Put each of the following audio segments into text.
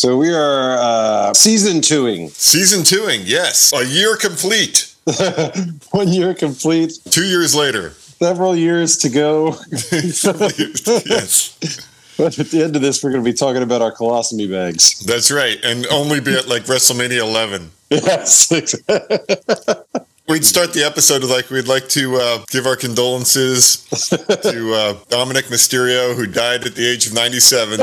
So we are uh, season twoing. Season twoing, yes. A year complete. One year complete. Two years later. Several years to go. yes. But at the end of this, we're going to be talking about our colostomy bags. That's right. And only be at like WrestleMania 11. Yes. We'd start the episode with like, we'd like to uh, give our condolences to uh, Dominik Mysterio, who died at the age of 97.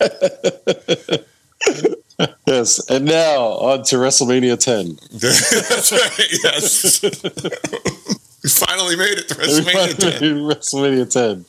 yes. And now on to WrestleMania 10. That's right. Yes. we finally made it to WrestleMania 10. WrestleMania 10.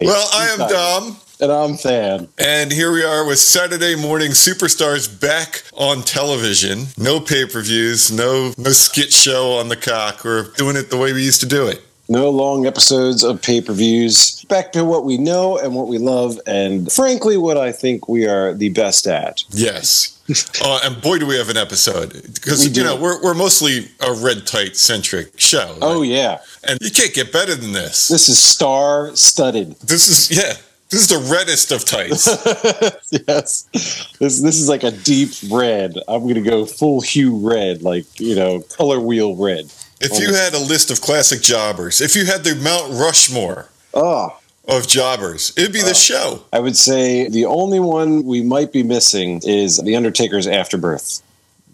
Well, I am Dom. And I'm Sam. And here we are with Saturday Morning Superstars back on television. No pay per views, no no skit show on the cock. We're doing it the way we used to do it. No long episodes of pay per views. Back to what we know and what we love, and frankly, what I think we are the best at. Yes. uh, and boy, do we have an episode because you do. know we're we're mostly a red tight centric show. Oh, yeah. and you can't get better than this. This is star studded. This is yeah. This is the reddest of tights. yes. This, this is like a deep red. I'm going to go full hue red, like, you know, color wheel red. If oh. you had a list of classic jobbers, if you had the Mount Rushmore Oh, of jobbers, it'd be the ah. show. I would say the only one we might be missing is The Undertaker's Afterbirth.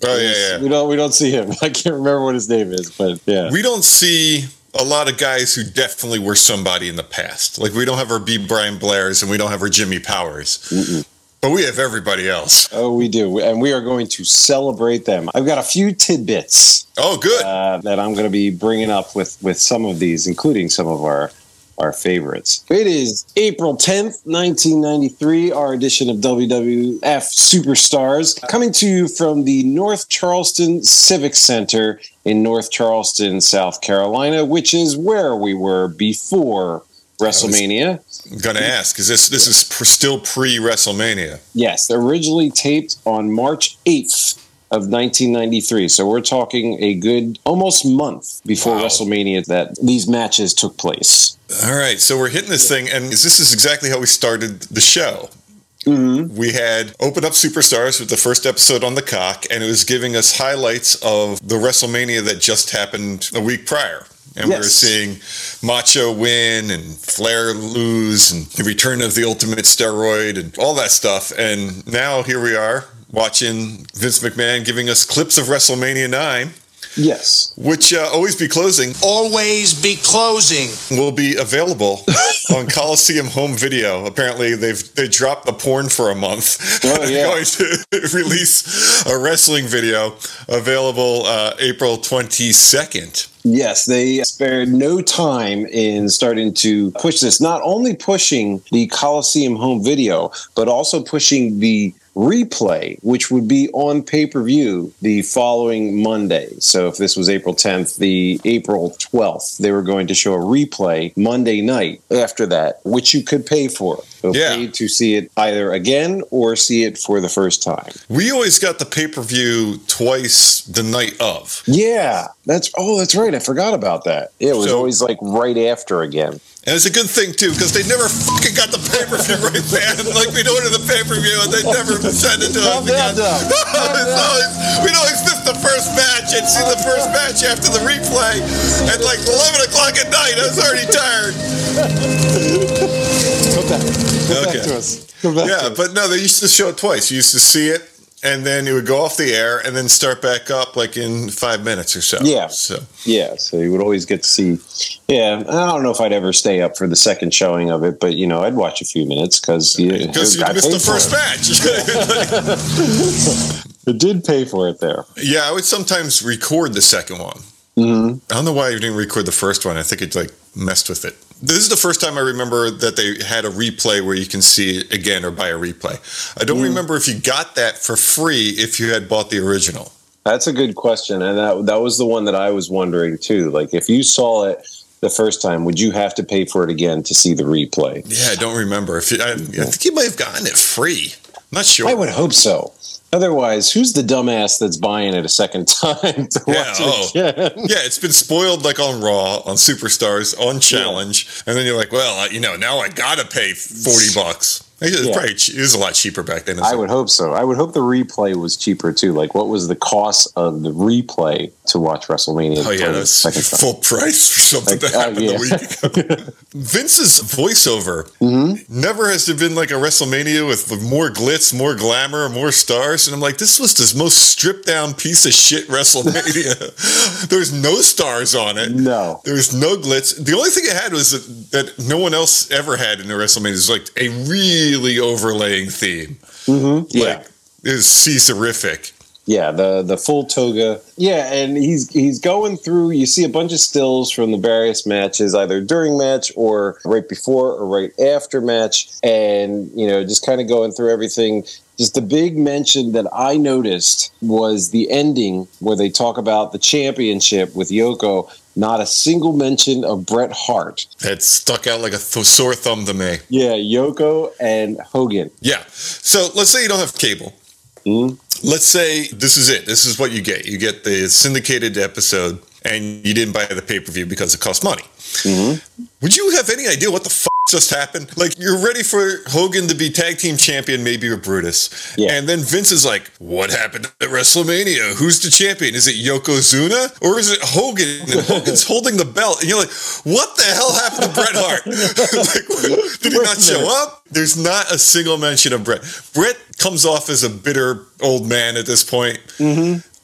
Oh yeah, yeah. We don't we don't see him. I can't remember what his name is, but yeah. we don't see a lot of guys who definitely were somebody in the past. Like we don't have our B. Brian Blairs and we don't have our Jimmy Powers, but we have everybody else. oh, we do, and we are going to celebrate them. I've got a few tidbits Oh, good. uh, that I'm going to be bringing up with with some of these, including some of our our favorites. It is April 10th, 1993, our edition of WWF Superstars, coming to you from the North Charleston Civic Center in North Charleston, South Carolina, which is where we were before WrestleMania. Gonna ask, is this this is pr- still pre WrestleMania? Yes, originally taped on March 8th of 1993. So we're talking a good almost month before Wow. WrestleMania that these matches took place. All right, so we're hitting this thing, and this is exactly how we started the show. Mm-hmm. We had Open Up Superstars with the first episode on the cock, and it was giving us highlights of the WrestleMania that just happened a week prior. And we were seeing Macho win and Flair lose and the return of the ultimate steroid and all that stuff. And now here we are watching Vince McMahon giving us clips of WrestleMania 9, Yes. which uh, always be closing Always be closing. will be available on Coliseum Home Video. Apparently, they've they dropped the porn for a month. Oh, They're yeah. going to release a wrestling video available uh, April twenty second. Yes, they spared no time in starting to push this, not only pushing the Coliseum home video, but also pushing the replay, which would be on pay per view the following Monday. So if this was April 10th, the April 12th, they were going to show a replay Monday night after that, which you could pay for. So Yeah. pay to see it either again or see it for the first time. We always got the pay per view twice the night of. Yeah, that's oh, that's right. I forgot about that. It was So- always like right after again. And it's a good thing too, because they never fucking got the pay per view right, man. Like we'd order the pay per view and they never send it to us again. Always, we'd always miss the first match and see the first match after the replay at like eleven o'clock at night. I was already tired. Come back. Come Okay. back to us. Yeah, but no, they used to show it twice. You used to see it and then it would go off the air and then start back up like in five minutes or so. Yeah. So Yeah, so you would always get to see. Yeah, I don't know if I'd ever stay up for the second showing of it, but you know, I'd watch a few minutes because you, because you missed the first match. It did pay for it there. yeah, I would sometimes record the second one. hmm I don't know why you didn't record the first one. I think it like messed with it. This is the first time I remember that they had a replay where you can see it again or buy a replay. I don't mm. remember if you got that for free if you had bought the original. That's a good question, and that that was the one that I was wondering too. Like, if you saw it the first time, would you have to pay for it again to see the replay? Yeah, I don't remember. If you, I, I think you might have gotten it free. I'm not sure. I would hope so. Otherwise, who's the dumbass that's buying it a second time to Yeah, watch oh. it again? Yeah, it's been spoiled like on Raw, on Superstars, on Challenge, and then you're like, well, you know, now I gotta pay forty bucks. It was Yeah. probably che- it was a lot cheaper back then. I would hope so. I would hope the replay was cheaper too. Like, what was the cost of the replay to watch WrestleMania? Oh yeah, that's full price for something Like, that happened yeah. a week ago. Vince's voiceover Mm-hmm. never has there been like a WrestleMania with more glitz, more glamour, more stars, and I'm like, this was the most stripped down piece of shit WrestleMania. There's no stars on it. No. There's no glitz. The only thing it had was that, that no one else ever had in a WrestleMania is like a really overlaying theme. Mm-hmm. Like it was Caesarific. Yeah, the the full toga. Yeah, and he's he's going through. You see a bunch of stills from the various matches, either during match or right before or right after match, and you know, just kind of going through everything. Just the big mention that I noticed was the ending where they talk about the championship with Yoko. Not a single mention of Bret Hart. That stuck out like a th- sore thumb to me. Yeah, Yoko and Hogan. Yeah. So let's say you don't have cable. Mhm. Let's say this is it. This is what you get. You get the syndicated episode, and you didn't buy the pay per view because it cost money. Mm-hmm. Would you have any idea what the f- just happened? Like you're ready for Hogan to be tag team champion, maybe with Brutus, Yeah. and then Vince is like, "What happened at WrestleMania? Who's the champion? Is it Yokozuna or is it Hogan?" And Hogan's holding the belt, and you're like, "What the hell happened to Bret Hart? like, did he not show up?" There's not a single mention of Bret. Bret comes off as a bitter old man at this point.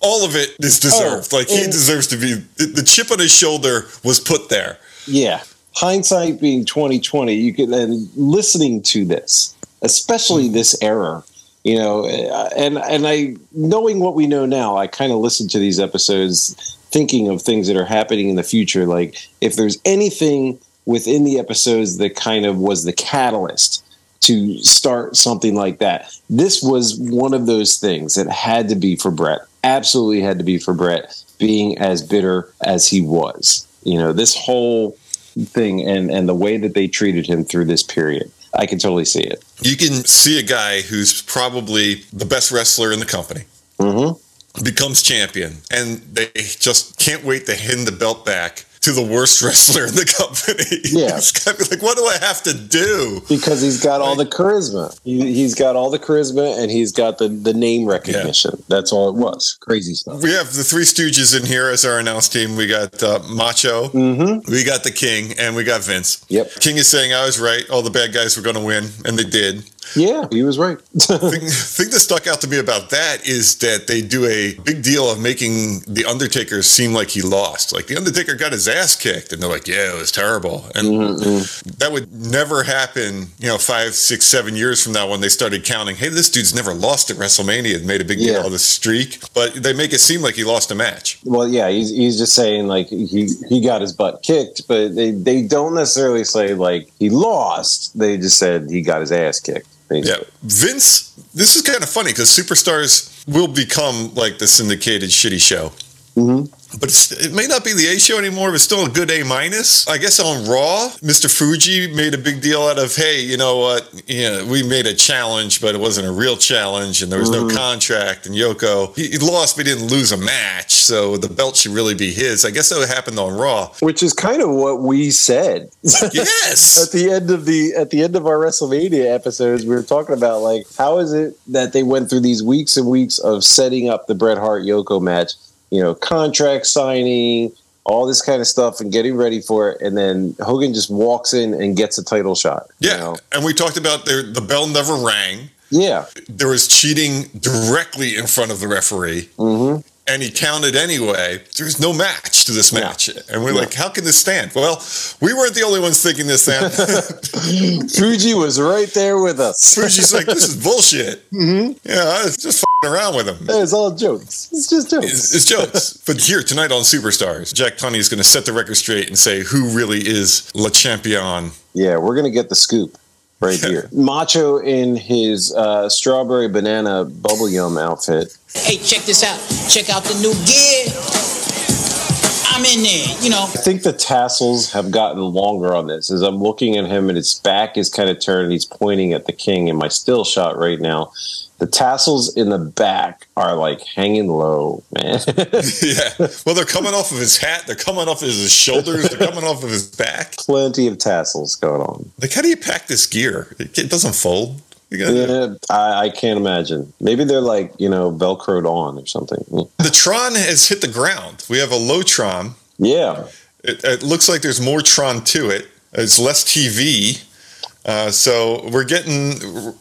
All of it is deserved. Oh, like he deserves to be. The chip on his shoulder was put there. Yeah. Hindsight being 2020, you can and listening to this, especially mm-hmm. this error, you know, and and I knowing what we know now, I kind of listen to these episodes thinking of things that are happening in the future like if there's anything within the episodes that kind of was the catalyst to start something like that. This was one of those things that had to be for Bret. Absolutely had to be for Bret being as bitter as he was. You know, this whole thing and and the way that they treated him through this period. I can totally see it. you can see a guy who's probably the best wrestler in the company Mm-hmm. becomes champion and they just can't wait to hand the belt back to the worst wrestler in the company. Yeah. it's gotta be like, what do I have to do? Because he's got all the charisma. He, he's got all the charisma and he's got the, the name recognition. That's all it was. Crazy stuff. We have the three Stooges in here as our announce team. We got uh, Macho, Mm-hmm. we got the King, and we got Vince. Yep. King is saying I was right. All the bad guys were going to win, and they did. Yeah, he was right. thing, thing that stuck out to me about that is that they do a big deal of making the Undertaker seem like he lost. Like the Undertaker got his ass kicked, and they're like, "Yeah, it was terrible," and Mm-hmm. that would never happen. You know, five, six, seven years from now, when they started counting, "Hey, this dude's never lost at WrestleMania," and made a big deal of the streak, but they make it seem like he lost a match. Well, yeah, he's, he's just saying like he he got his butt kicked, but they, they don't necessarily say like he lost. They just said he got his ass kicked. Yeah. Vince. This is kind of funny because superstars will become like the syndicated shitty show. Mhm. But it's, it may not be the A show anymore, but still a good A minus. I guess on Raw, Mr. Fuji made a big deal out of, hey, you know what? You know, we made a challenge, but it wasn't a real challenge, and there was no mm-hmm. contract. And Yoko, he, he lost, but he didn't lose a match, so the belt should really be his. I guess that happened on Raw. Which is kind of what we said. Yes. at the end of the at the end of our WrestleMania episodes, we were talking about like how is it that they went through these weeks and weeks of setting up the Bret Hart Yoko match, you know, contract signing, all this kind of stuff, and getting ready for it, and then Hogan just walks in and gets a title shot. you Yeah, know? and we talked about the the bell never rang. Yeah. There was cheating directly in front of the referee. Mm-hmm. and he counted anyway. There's no match to this match. And we're like, how can this stand? Well, we weren't the only ones thinking this, Sam. Fuji was right there with us. Fuji's like, this is bullshit. Mhm. Yeah, I was just around with him. It's all jokes. It's just jokes. It's, it's jokes. but here tonight on Superstars, Jack Tunney is going to set the record straight and say who really is Le Champion. Yeah, we're gonna get the scoop right Yeah. here. Macho in his uh, strawberry banana bubble yum outfit. Hey, check this out. Check out the new gear. I'm in there, you know. I think the tassels have gotten longer on this. As I'm looking at him and his back is kind of turned, he's pointing at the king in my still shot right now. The tassels in the back are like hanging low, man. yeah. Well, they're coming off of his hat. They're coming off of his shoulders. They're coming off of his back. Plenty of tassels going on. Like, how do you pack this gear? It, doesn't fold. Yeah, I, I can't imagine. Maybe they're like, you know, velcroed on or something. The Tron has hit the ground. We have a low Tron. Yeah. It, it looks like there's more Tron to it. It's less TV. Uh, so we're getting,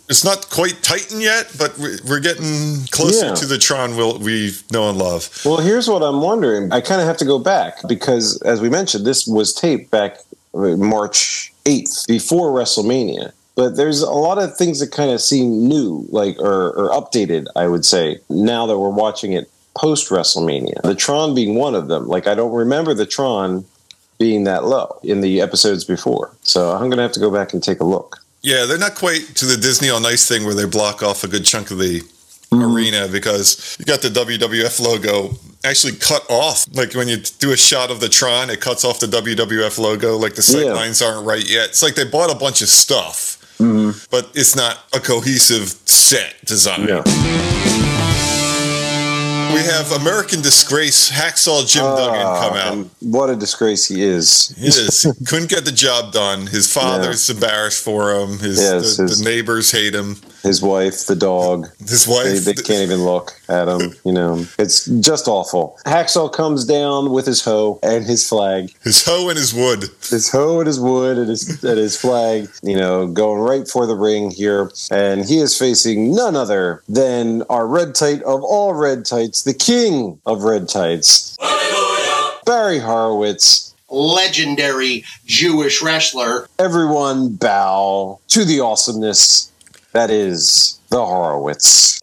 it's not quite Titan yet, but we- we're getting closer Yeah. to the Tron we'll, we know and love. Well, here's what I'm wondering. I kind of have to go back because, as we mentioned, this was taped back uh, March 8th before WrestleMania. But there's a lot of things that kind of seem new, like or, or updated. I would say now that we're watching it post WrestleMania. The Tron being one of them. Like I don't remember the Tron being that low in the episodes before. So I'm gonna have to go back and take a look. Yeah, they're not quite to the Disney on Ice thing where they block off a good chunk of the mm-hmm. arena because you got the WWF logo actually cut off. Like when you do a shot of the Tron, it cuts off the WWF logo. Like the sight Yeah. lines aren't right yet. It's like they bought a bunch of stuff, mm-hmm. but it's not a cohesive set design. Yeah. We have American Disgrace Hacksaw Jim Duggan come Ah, out. what a disgrace he is. He is. He couldn't get the job done. His father's embarrassed for him. His, Yes, the, his- the neighbors hate him. His wife, the dog. His They, wife. they can't even look at him. You know, it's just awful. Hacksaw comes down with his hoe and his flag, His hoe and his wood. his hoe and his wood and his and his flag. You know, going right for the ring here, and he is facing none other than our red tight of all red tights, the king of red tights, Barry Horowitz. legendary Jewish wrestler. Everyone bow to the awesomeness that is the Horowitz.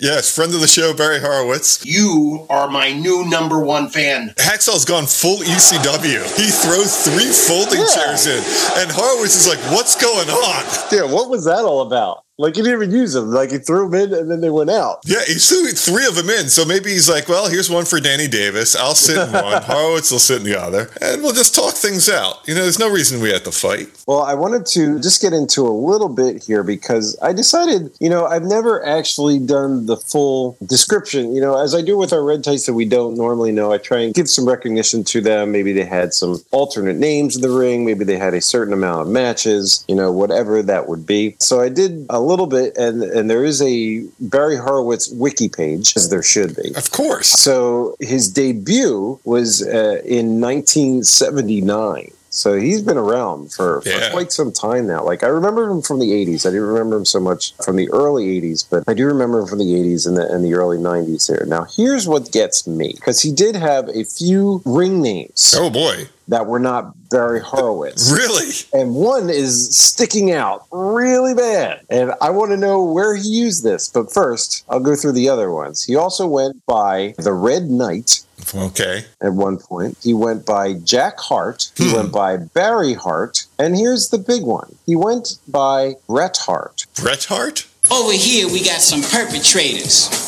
Yes, friend of the show, Barry Horowitz. You are my new number one fan. Hacksaw's gone full ECW. He throws three folding Yeah. chairs in, and Horowitz is like, "What's going on?" Yeah, what was that all about? Like he didn't even use them. Like he threw them in and then they went out. Yeah, he threw three of them in. So maybe he's like, "Well, here's one for Danny Davis. I'll sit in one. Oh, Horowitz will sit in the other, and we'll just talk things out." You know, there's no reason we have to fight. Well, I wanted to just get into a little bit here because I decided, you know, I've never actually done the full description. You know, as I do with our red tights that we don't normally know, I try and give some recognition to them. Maybe they had some alternate names in the ring. Maybe they had a certain amount of matches, you know, whatever that would be. So I did a little bit, and, and there is a Barry Horowitz wiki page, as there should be. Of course. So his debut was uh, in 1979. So he's been around for, for Yeah. quite some time now. Like I remember him from the 80s. I didn't remember him so much from the early 80s, but I do remember him from the 80s and the, and the early 90s here. Now here's what gets me because he did have a few ring names Oh boy, that were not Barry Horowitz. really? And one is sticking out really bad. And I want to know where he used this. But first, I'll go through the other ones. He also went by the Red Knight Okay. at one point. He went by Jack Hart. He hmm. went by Barry Hart. And here's the big one he went by Bret Hart. Bret Hart. Over here, we got some perpetrators.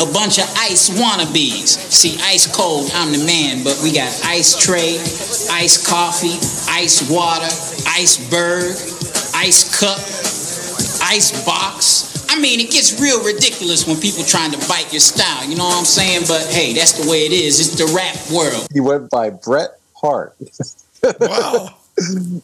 A bunch of ice wannabes. See, ice cold, I'm the man, but we got ice tray, ice coffee, ice water, iceberg, ice cup, ice box. I mean, it gets real ridiculous when people trying to bite your style, you know what I'm saying? But hey, that's the way it is. It's the rap world. He went by Bret Hart. Wow.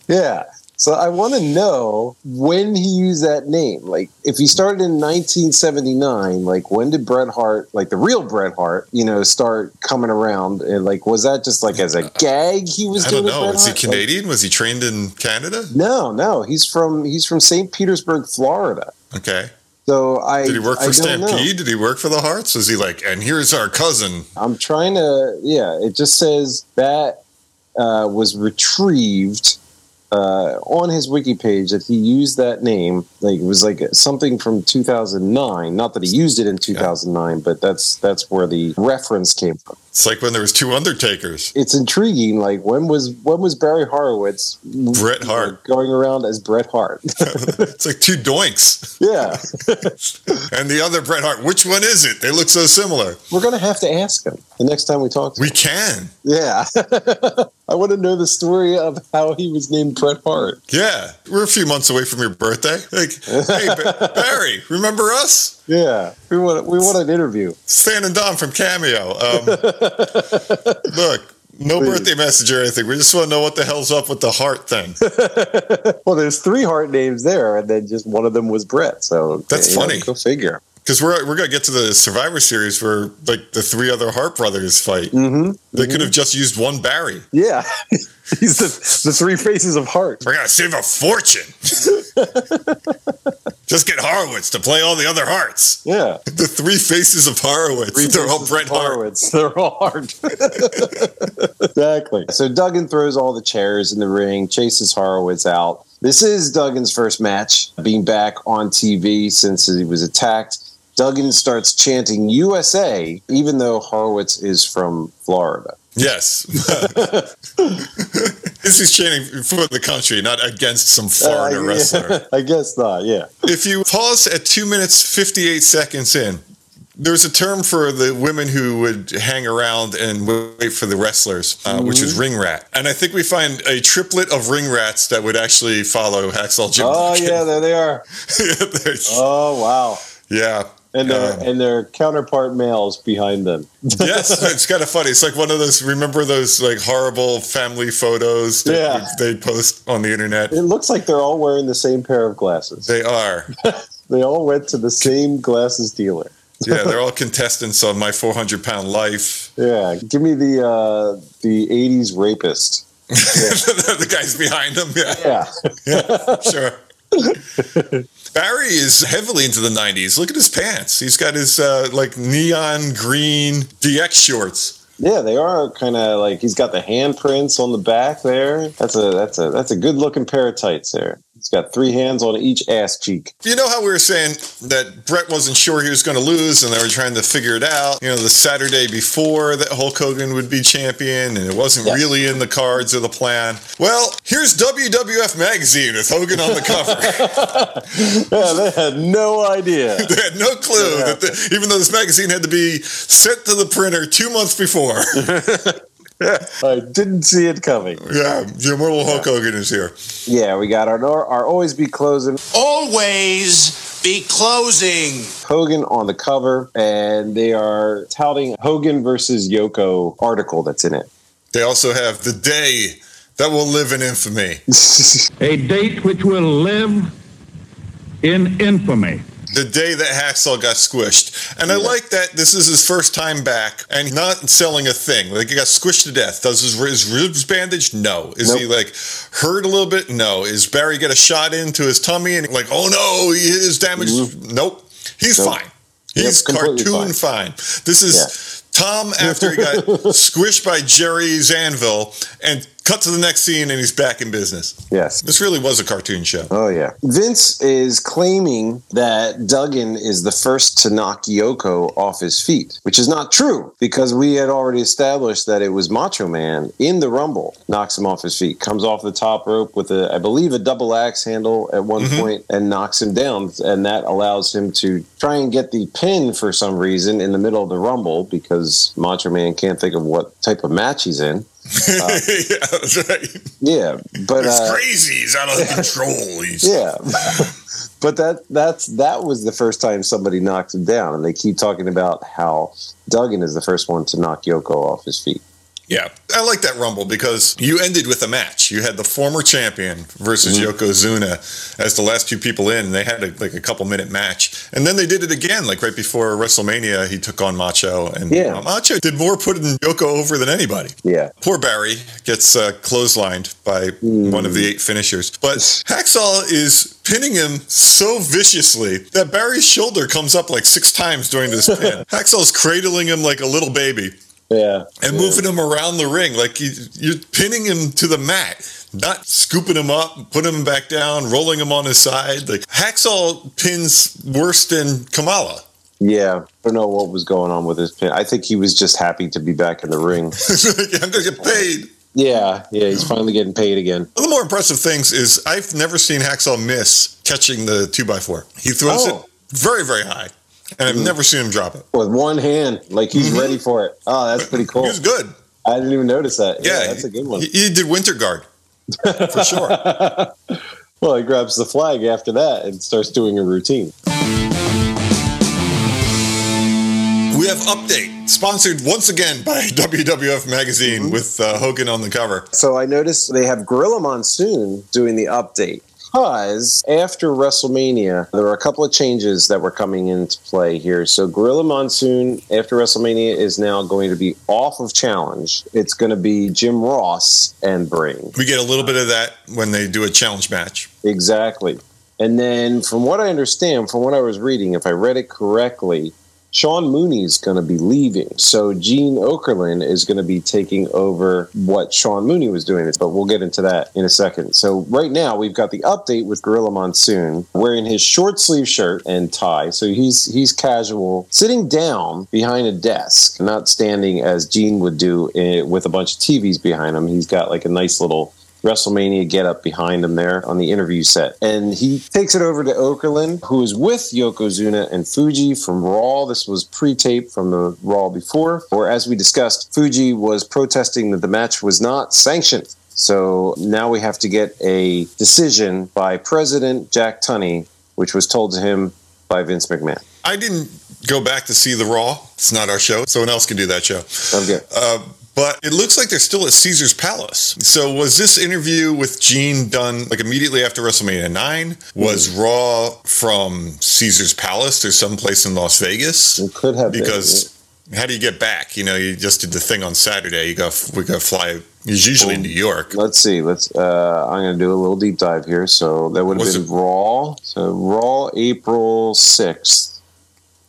Yeah. So I want to know when he used that name. Like, if he started in 1979, like when did Bret Hart, like the real Bret Hart, you know, start coming around? And like, was that just like as a gag he was I doing? don't know. Is he? Canadian? Was he trained in Canada? No, no. He's from he's from St. Petersburg, Florida. Okay. So I Did he work for. Stampede? Did he work for the Harts? Was he like, and here's our cousin? I'm trying to. Yeah, it just says that uh, was retrieved uh, on his wiki page that he used that name. Like it was like something from 2009. Not that he used it in 2009, but that's that's where the reference came from. It's like when there was two Undertakers. It's intriguing. Like when was when was Barry Horowitz Bret Hart. going around as Bret Hart? It's like two doinks. yeah, And the other Bret Hart, which one is it? They look so similar. we're gonna have to ask him the next time we talk. We him. can. Yeah, I want to know the story of how he was named Bret Hart. Yeah. We're a few months away from your birthday. Like, hey, Ba- Barry, remember us? Yeah, we want we want an interview. Stan and Dom from Cameo. Um, look, no Please. birthday message or anything. We just want to know what the hell's up with the Hart thing. Well, there's three Hart names there, and then just one of them was Bret. So That's you know, funny. Go figure. Because we're, we're going to get to the Survivor Series where, like, the three other Hart brothers fight. Mm-hmm. They could have just used one Barry. Yeah, he's the the three faces of Hart. We're going to save a fortune. just get Horowitz to play all the other Harts. Yeah, The three faces of Horowitz. three They're all Bret. Horowitz. They're all Hart. exactly. So Duggan throws all the chairs in the ring, chases Horowitz out. This is Duggan's first match, being back on TV since he was attacked. Duggan starts chanting USA, even though Horowitz is from Florida. Yes. this is chanting for the country, not against some Florida Uh, yeah. wrestler. I guess not, yeah. If you pause at two minutes, 58 seconds in, there's a term for the women who would hang around and wait for the wrestlers, uh, which Mm-hmm. is ring rat. And I think we find a triplet of ring rats that would actually follow Hacksaw Jim. Oh, Duggan. yeah, there they are. yeah. Oh, wow. yeah. And their, and their counterpart males behind them. yes, it's kind of funny. It's like one of those. Remember those like horrible family photos that Yeah. they post on the internet? It looks like they're all wearing the same pair of glasses. They are. They all went to the same glasses dealer. Yeah, they're all contestants on my 400 pound life. Yeah, give me the uh, the '80s rapist. the guys behind them. Yeah, Yeah, yeah, sure. Barry is heavily into the 90s. Look at his pants. He's got his uh, like neon green DX shorts. yeah, they are kind of like he's got the handprints on the back there. That's a that's a that's a good looking pair of tights there. He's got three hands on each ass cheek. You know how we were saying that Bret wasn't sure he was going to lose and they were trying to figure it out? You know, the Saturday before that Hulk Hogan would be champion and it wasn't Yes. really in the cards or the plan. Well, here's WWF Magazine with Hogan on the cover. Yeah, they had no idea. they had no clue that the, even though this magazine had to be sent to the printer two months before. I didn't see it coming. yeah, the immortal Hulk Hogan is here. Yeah, we got our our always be closing Always be closing. Hogan on the cover, and they are touting Hogan versus Yoko article that's in it. They also have the day that will live in infamy. a date which will live in infamy. The day that Hacksaw got squished. And I like that this is his first time back and not selling a thing. Like he got squished to death. Does his, his ribs bandaged? No. Is he like hurt a little bit? No. Is Barry get a shot into his tummy and like, oh no, he his damage? Nope. He's Mm-hmm. Nope. fine. He's cartoon fine. This is Tom after he got squished by Jerry's anvil and cut to the next scene and he's back in business. yes. This really was a cartoon show. Oh yeah. Vince is claiming that Duggan is the first to knock Yoko off his feet, which is not true because we had already established that it was Macho Man in the Rumble knocks him off his feet, comes off the top rope with a I believe a double axe handle at one mm-hmm. point and knocks him down and that allows him to try and get the pin for some reason in the middle of the Rumble because Macho Man can't think of what type of match he's in. Yeah, that's right. Yeah, but it's uh, crazy. He's out of control. He's Yeah. but that that's that was the first time somebody knocked him down and they keep talking about how Duggan is the first one to knock Yoko off his feet. Yeah, I like that Rumble because you ended with a match. You had the former champion versus Mm-hmm. Yokozuna as the last two people in. They had a, like a couple minute match, and then they did it again, like right before WrestleMania. He took on Macho, and Yeah. Macho did more putting Yoko over than anybody. Yeah. Poor Barry gets uh, clotheslined by one of the eight finishers, but Hacksaw is pinning him so viciously that Barry's shoulder comes up like six times during this pin. Hacksaw's cradling him like a little baby Yeah. and moving him around the ring. Like you, you're pinning him to the mat, not scooping him up, putting him back down, rolling him on his side. Like Hacksaw pins worse than Kamala. Yeah. I don't know what was going on with his pin. I think he was just happy to be back in the ring. I'm gonna get paid. Yeah. Yeah. He's finally getting paid again. One of the more impressive things is I've never seen Hacksaw miss catching the two by four. He throws Oh. it very, very high, and I've mm. never seen him drop it. With one hand, like he's mm-hmm. ready for it. Oh, that's pretty cool. He was good. I didn't even notice that. Yeah, Yeah, that's a good one. He, he did Winter Guard for sure. Well, he grabs the flag after that and starts doing a routine. We have update sponsored once again by WWF Magazine mm-hmm. with uh, Hogan on the cover. So I noticed they have Gorilla Monsoon doing the update because after WrestleMania, there were a couple of changes that were coming into play here. So Gorilla Monsoon after WrestleMania is now going to be off of Challenge. It's going to be Jim Ross and Bring. We get a little bit of that when they do a challenge match. Exactly. And then, from what I understand, from what I was reading, if I read it correctly, Sean Mooney's going to be leaving. So Gene Okerlund is going to be taking over what Sean Mooney was doing. But we'll get into that in a second. So right now we've got the update with Gorilla Monsoon wearing his short sleeve shirt and tie. So he's he's casual, sitting down behind a desk, not standing as Gene would do eh, with a bunch of TVs behind him. He's got like a nice little WrestleMania get up behind him there on the interview set. And he takes it over to Okerlund, who is with Yokozuna and Fuji from Raw. This was pre taped from the Raw before, or as we discussed, Fuji was protesting that the match was not sanctioned. So now we have to get a decision by President Jack Tunney, which was told to him by Vince McMahon. I didn't go back to see the Raw. It's not our show. Someone else can do that show. Okay. Uh, but it looks like they're still at Caesar's Palace. So was this interview with Gene done like immediately after WrestleMania 9? Was Raw from Caesar's Palace or someplace in Las Vegas? It could have been, because how do you get back? You know, you just did the thing on Saturday. You got we got to fly. It's usually in New York. Let's see. Let's. Uh, I'm going to do a little deep dive here. So that would have been it- Raw. So Raw, April sixth,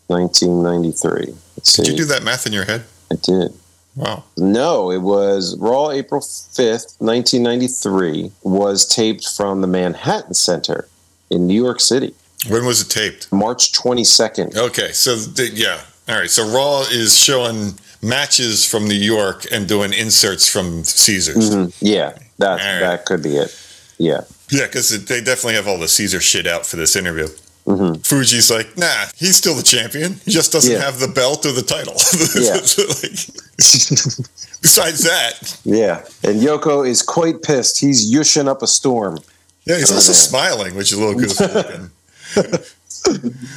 nineteen ninety three. See. Did you do that math in your head? I did. Wow. No, it was Raw, April fifth, nineteen ninety three. Was taped from the Manhattan Center in New York City, When was it taped? March twenty second. Okay, so the, yeah, all right. So Raw is showing matches from New York and doing inserts from Caesars. Mm-hmm. Yeah, that right. that could be it. Yeah. Yeah, because they definitely have all the Caesar shit out for this interview. Mhm. Fuji's like, nah, he's still the champion. He just doesn't Yeah. have the belt or the title. Besides that, Yeah, and Yoko is quite pissed. He's yushing up a storm. yeah, he's also Yeah. smiling, which is a little goofy.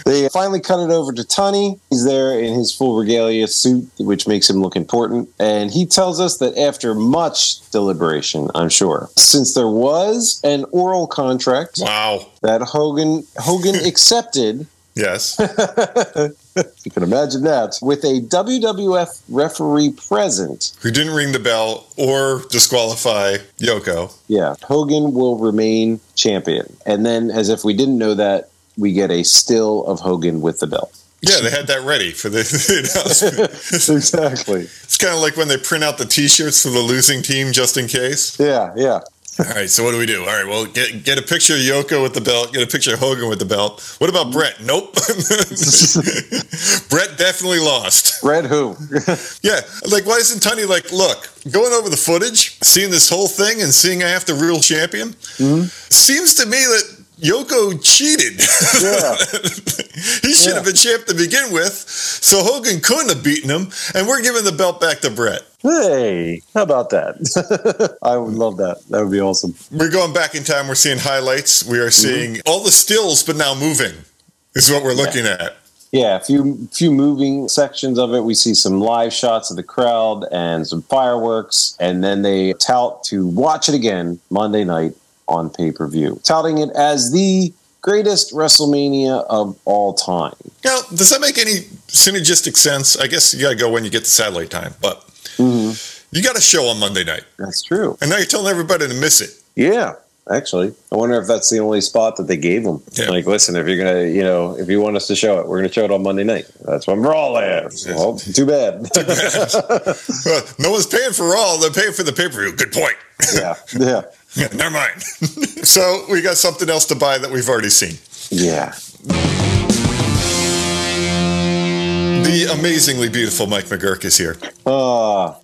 They finally cut it over to Tunney. He's there in his full regalia suit, which makes him look important. And he tells us that after much deliberation, I'm sure, since there was an oral contract wow. that Hogan Hogan accepted, Yes. you can imagine that, with a WWF referee present, Who didn't ring the bell or disqualify Yoko. yeah, Hogan will remain champion. And then, as if we didn't know that, we get a still of Hogan with the belt. Yeah, they had that ready for the announcement. exactly. It's kind of like when they print out the T-shirts for the losing team just in case. Yeah, yeah. All right, so what do we do? All right, well, get get a picture of Yoko with the belt. Get a picture of Hogan with the belt. What about Bret? Nope. Bret definitely lost. Red who? Yeah, like why isn't Tony like, look, going over the footage, seeing this whole thing, and seeing I have the real champion? Mm-hmm. Seems to me that Yoko cheated. Yeah. he should Yeah. have been champ to begin with, so Hogan couldn't have beaten him, and we're giving the belt back to Bret. Hey, how about that? I would love that. That would be awesome. We're going back in time. We're seeing highlights. We are mm-hmm. seeing all the stills, but now moving. Is what we're looking at. Yeah, a few few moving sections of it. We see some live shots of the crowd and some fireworks, and then they tout to watch it again Monday night on pay per view, touting it as the greatest WrestleMania of all time. Now, does that make any synergistic sense? I guess you got to go when you get the satellite time, but mm-hmm. you got a show on Monday night, That's true. and now you're telling everybody to miss it. Yeah, actually, I wonder if that's the only spot that they gave them. Yeah. Like, listen, if you're gonna, you know, if you want us to show it, we're gonna show it on Monday night. That's when Raw is. Well, too bad. Well, no one's paying for all; they're paying for the pay per view. Good point. yeah, Yeah, never mind. so we got something else to buy that we've already seen. yeah. The amazingly beautiful Mike McGurk is here. Ah,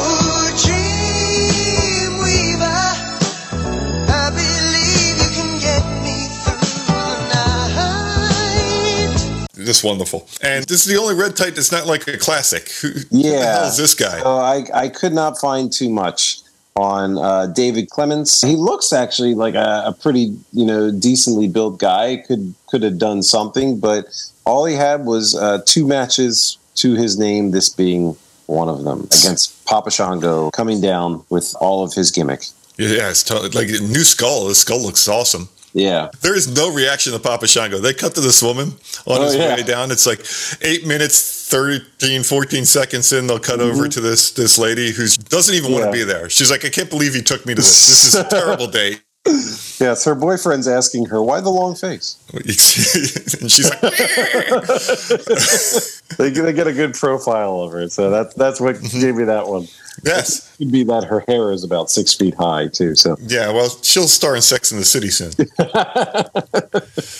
Just wonderful. And this is the only red tight that's not like a classic. Who, who the Yeah. hell is this guy? So I, I could not find too much on uh, David Clements. He looks actually like a, a pretty, you know, decently built guy. Could could have done something, but all he had was uh, two matches to his name. This being one of them against Papa Shango, coming down with all of his gimmick. Yeah, it's totally, like new skull. His skull looks awesome. Yeah, There is no reaction to Papa Shango. They cut to this woman on Oh, his yeah. way down. It's like eight minutes, 13, 14 seconds in. They'll cut over to this this lady who doesn't even want to Mm-hmm. Be there. She's like, I can't believe you took me to this. This is a terrible date. yes. Her boyfriend's asking her why the long face. and she's like, They get, they get a good profile of her, so that's that's what gave me that one. Yes. It could be that her hair is about six feet high too. So Yeah, well, she'll star in Sex in the City soon.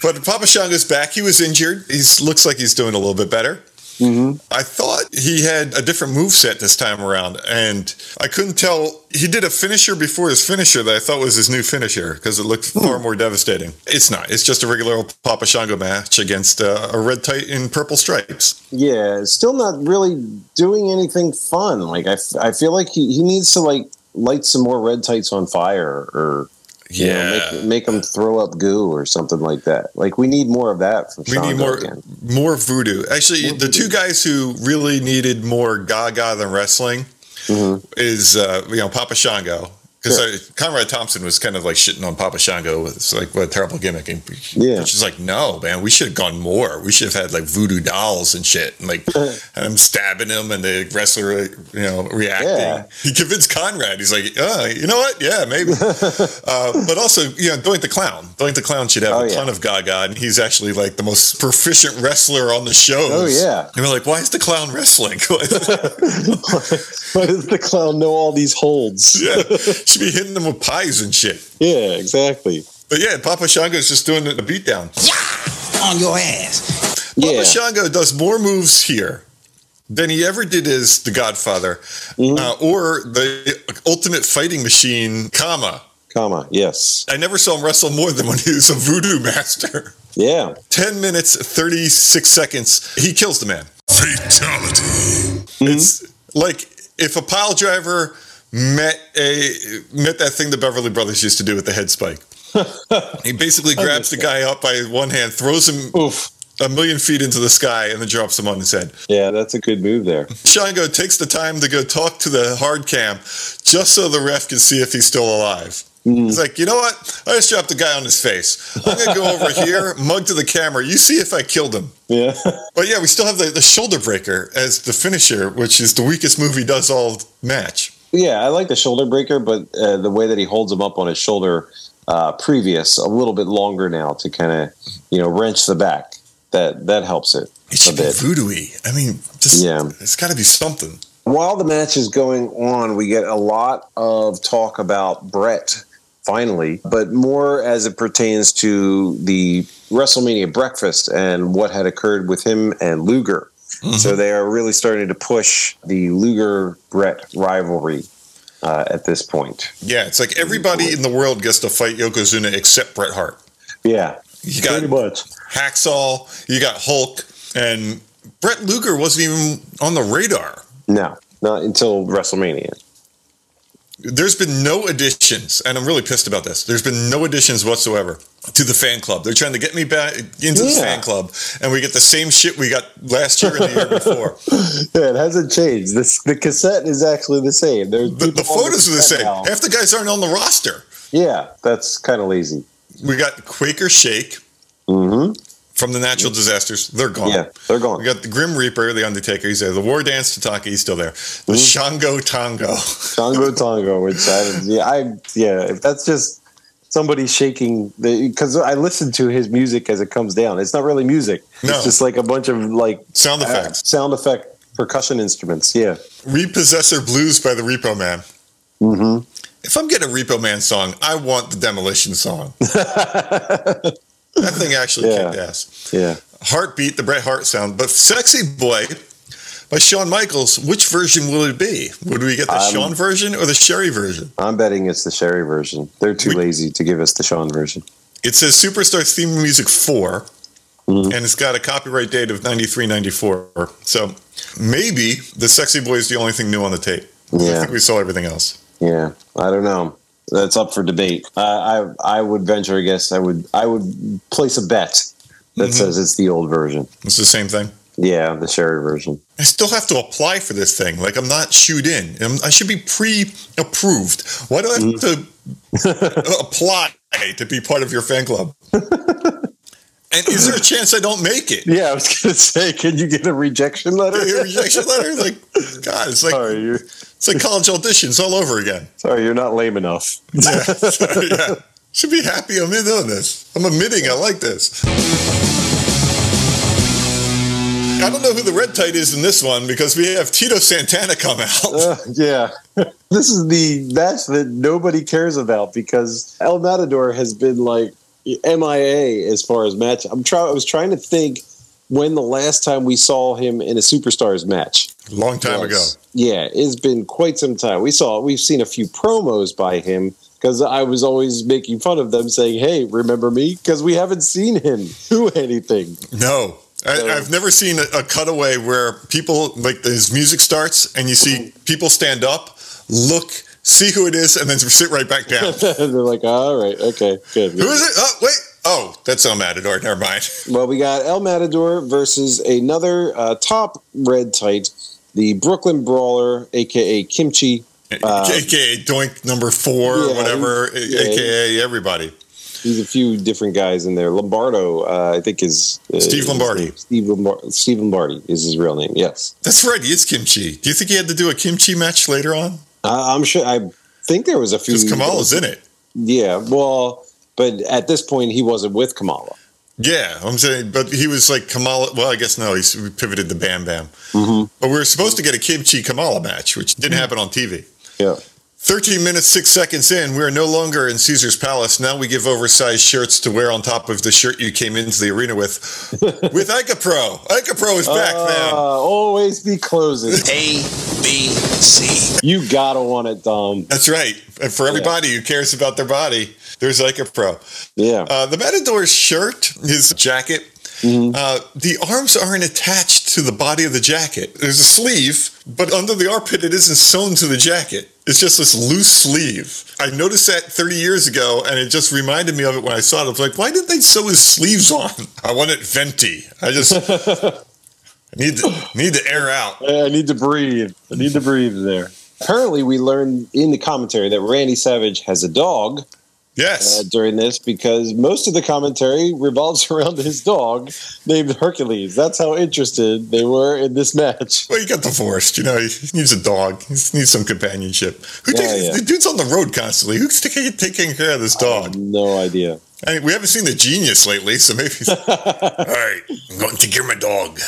but Papa Shango's back. He was injured. He looks like he's doing a little bit better. I thought he had a different move set this time around, and I couldn't tell. He did a finisher before his finisher that I thought was his new finisher because it looked far more devastating. It's not. It's just a regular old Papa Shango match against uh, a red tight in purple stripes. Yeah, still not really doing anything fun. Like I, f- I feel like he, he needs to like light some more red tights on fire or you know, make make them throw up goo or something like that. Like we need more of that from We Shango need more again. more voodoo. Actually, the two guys who really needed more Gaga than wrestling Mm-hmm. is uh, you know Papa Shango because Conrad Thompson was kind of like shitting on Papa Shango. It's like what a terrible gimmick. And Yeah. she's like, no, man, we should have gone more. We should have had like voodoo dolls and shit, and like him stabbing him and the wrestler, you know, reacting. Yeah. He convinced Conrad. He's like, uh, you know what? Yeah, maybe. uh, but also, you know, Doink the Clown. Doink the Clown should have Oh, a yeah. ton of Gaga, and he's actually like the most proficient wrestler on the shows. Oh, yeah. And we're like, why is the clown wrestling? Why does the clown know all these holds? yeah, should be hitting them with pies and shit. Yeah, exactly. But yeah, Papa Shango is just doing a beatdown. Yeah, on your ass. Yeah, Papa Shango does more moves here than he ever did as the Godfather, Mm-hmm. uh, or the Ultimate Fighting Machine, comma. comma. Yes. I never saw him wrestle more than when he was a voodoo master. Yeah. 10 minutes, 36 seconds. He kills the man. Fatality. It's like if a pile driver met a met that thing the Beverly Brothers used to do with the head spike. he basically grabs the guy up by one hand, throws him Oof. a million feet into the sky, and then drops him on his head. Yeah, that's a good move there. Shango takes the time to go talk to the hard cam just so the ref can see if he's still alive. Mm-hmm. He's like, you know what? I just dropped the guy on his face. I'm gonna go over here, mug to the camera. You see if I killed him. Yeah. But yeah, we still have the, the shoulder breaker as the finisher, which is the weakest move he does all match. Yeah, I like the shoulder breaker, but uh, the way that he holds him up on his shoulder uh, previous a little bit longer now to kind of you know wrench the back. That that helps it It a should be bit. voodoo-y. I mean, just Yeah. it's got to be something. While the match is going on, we get a lot of talk about Bret finally, but more as it pertains to the WrestleMania breakfast and what had occurred with him and Luger. So they are really starting to push the Luger Bret rivalry uh, at this point. Yeah, it's like everybody in the world gets to fight Yokozuna except Bret Hart. Yeah, You got pretty much. Hacksaw, you got Hulk, and Bret Luger wasn't even on the radar. No, not until WrestleMania. There's been no additions, and I'm really pissed about this. There's been no additions whatsoever to the fan club. They're trying to get me back into the fan club, and we get the same shit we got last year and the year before. Yeah, it hasn't changed. This the cassette is actually the same. There's The, the photos are the same. now. Half the guys aren't on the roster. Yeah, that's kind of lazy. We got Quaker Shake hmm from the natural disasters. They're gone. Yeah, they're gone. We got the Grim Reaper, the Undertaker. He's there. The War Dance Tatanka, he's still there. Mm-hmm. The Shango Tango. Tango Tango, which I yeah, I yeah, if that's just somebody shaking because I listen to his music as it comes down. It's not really music. No. It's just like a bunch of like Sound uh, effects. sound effect percussion instruments. Yeah. Repossessor Blues by the Repo Man. Mm-hmm. If I'm getting a Repo Man song, I want the Demolition song. that thing actually Yeah. kicked ass. yeah. Heartbeat, the Bret Hart sound, but Sexy Boy by Shawn Michaels. Which version will it be? Would we get the Um, Shawn version or the Sherry version? I'm betting it's the Sherry version. They're too We- lazy to give us the Shawn version. It says Superstar Theme Music 4, Mhm. and it's got a copyright date of 93, 94. So maybe the Sexy Boy is the only thing new on the tape. Yeah. I think we saw everything else. Yeah. I don't know. That's up for debate. I I, I would venture a guess. I would I would place a bet that Mhm. says it's the old version. It's the same thing. Yeah, the Sherry version. I still have to apply for this thing. Like I'm not shoot in. I'm- I should be pre-approved. Why do I have to apply to be part of your fan club? and is there a chance I don't make it? Yeah, I was gonna say, can you get a rejection letter? A rejection letter? Like, God, it's like sorry, you're it's like college auditions all over again. sorry, you're not lame enough. Yeah, sorry, yeah. Should be happy I'm in doing this. I'm admitting I like this. I don't know who the red tight is in this one because we have Tito Santana come out. Uh, yeah, this is the match that nobody cares about because El Matador has been like MIA as far as match. I'm trying. I was trying to think when the last time we saw him in a superstars match. Long time ago. Yeah, it's been quite some time. We saw we've seen a few promos by him because I was always making fun of them, saying, "Hey, remember me?" Because we haven't seen him do anything. No. I, I've never seen a, a cutaway where people like his music starts and you see mm-hmm. people stand up, look, see who it is, and then sit right back down. They're like, "All right, okay, good." who is it? Oh, wait. Oh, that's El Matador. Never mind. Well, we got El Matador versus another uh, top red tight, the Brooklyn Brawler, aka Kim Chee. Uh, AKA Doink number four, or yeah, whatever. yeah, AKA everybody. There's a few different guys in there. Lombardo, uh, I think is uh, Steve Lombardi. Steve Lombardi. Steve Lombardi is his real name. Yes, That's right. He is Kim Chee. Do you think he had to do a Kim Chee match later on? uh, I'm sure. I think there was a few. Because Kamala's in it. Yeah, well, but at this point, he wasn't with Kamala. Yeah, I'm saying, but he was like Kamala. Well, I guess no, he's we pivoted to Bam Bam. Mm-hmm. But we were supposed to get a Kim Chee Kamala match, which didn't happen on TV. Yeah. 13 minutes, six seconds in, we are no longer in Caesar's Palace. Now we give oversized shirts to wear on top of the shirt you came into the arena with. with ICOPRO. Ica Pro is back, Uh, man. always be closing. A, B, C. you gotta want it, Dom. That's right. And for everybody who cares about their body, there's like a Pro. Yeah. Uh, the Matador's shirt, his jacket, Mm-hmm. uh, the arms aren't attached to the body of the jacket. There's a sleeve, but under the armpit, it isn't sewn to the jacket. It's just this loose sleeve. I noticed that 30 years ago, and it just reminded me of it when I saw it. I was like, why did they sew his sleeves on? I want it venti. I just need to, need to air out. I need to breathe. I need to breathe there. Apparently, we learned in the commentary that Randy Savage has a dog Yes. uh, during this because most of the commentary revolves around his dog named Hercules. That's how interested they were in this match. well, he got divorced. You know, he needs a dog. He needs some companionship. Who Yeah, takes, yeah. The dude's on the road constantly. Who's taking, taking care of this dog? No idea. I mean, we haven't seen the genius lately, so maybe. All right, I'm going to of my dog.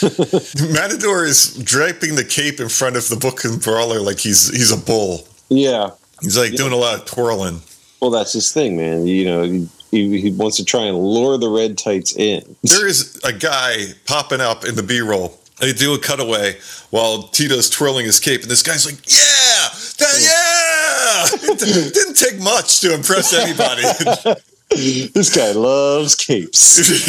Matador is draping the cape in front of the Brooklyn Brawler like he's he's a bull. Yeah. He's like doing a lot of twirling. Well, that's his thing, man. You know, he, he, wants to try and lure the red tights in. There is a guy popping up in the B roll. They do a cutaway while Tito's twirling his cape, and this guy's like, "Yeah, that, yeah!" It didn't take much to impress anybody. this guy loves capes.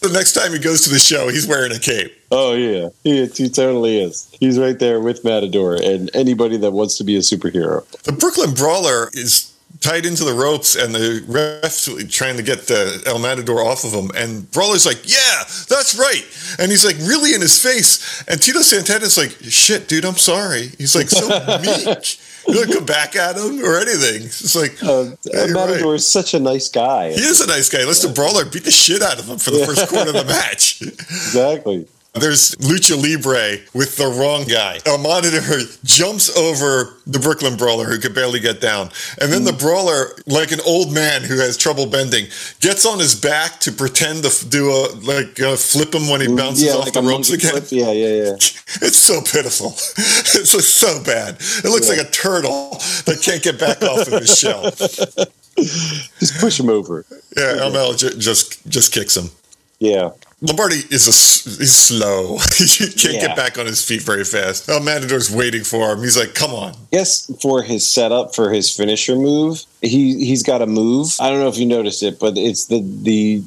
the next time he goes to the show, he's wearing a cape. Oh yeah, he, he totally is. He's right there with Matador and anybody that wants to be a superhero. The Brooklyn Brawler is tied into the ropes, and the ref's trying to get the El Matador off of him. And Brawler's like, "Yeah, that's right," and he's like really in his face. And Tito Santana's like, "Shit, dude, I'm sorry." He's like so meek. You don't come back at him or anything. It's like Uh, yeah, Matador right. is such a nice guy. He is a nice guy. Let's the Brawler beat the shit out of him for the first quarter of the match. Exactly. There's Lucha Libre with the wrong guy. A Matador jumps over the Brooklyn Brawler who could barely get down. And then the Brawler, like an old man who has trouble bending, gets on his back to pretend to do a, like, uh, flip him when he bounces yeah, off like the ropes again. flip. Yeah, yeah, yeah. It's so pitiful. It's so bad. It looks Yeah. like a turtle that can't get back off of his shell. Just push him over. Yeah, ju- just, just kicks him. Yeah. Lombardi is a s he's slow. he can't Yeah. get back on his feet very fast. El Matador's waiting for him. He's like, "Come on." Yes, for his setup for his finisher move, he he's got a move. I don't know if you noticed it, but it's the the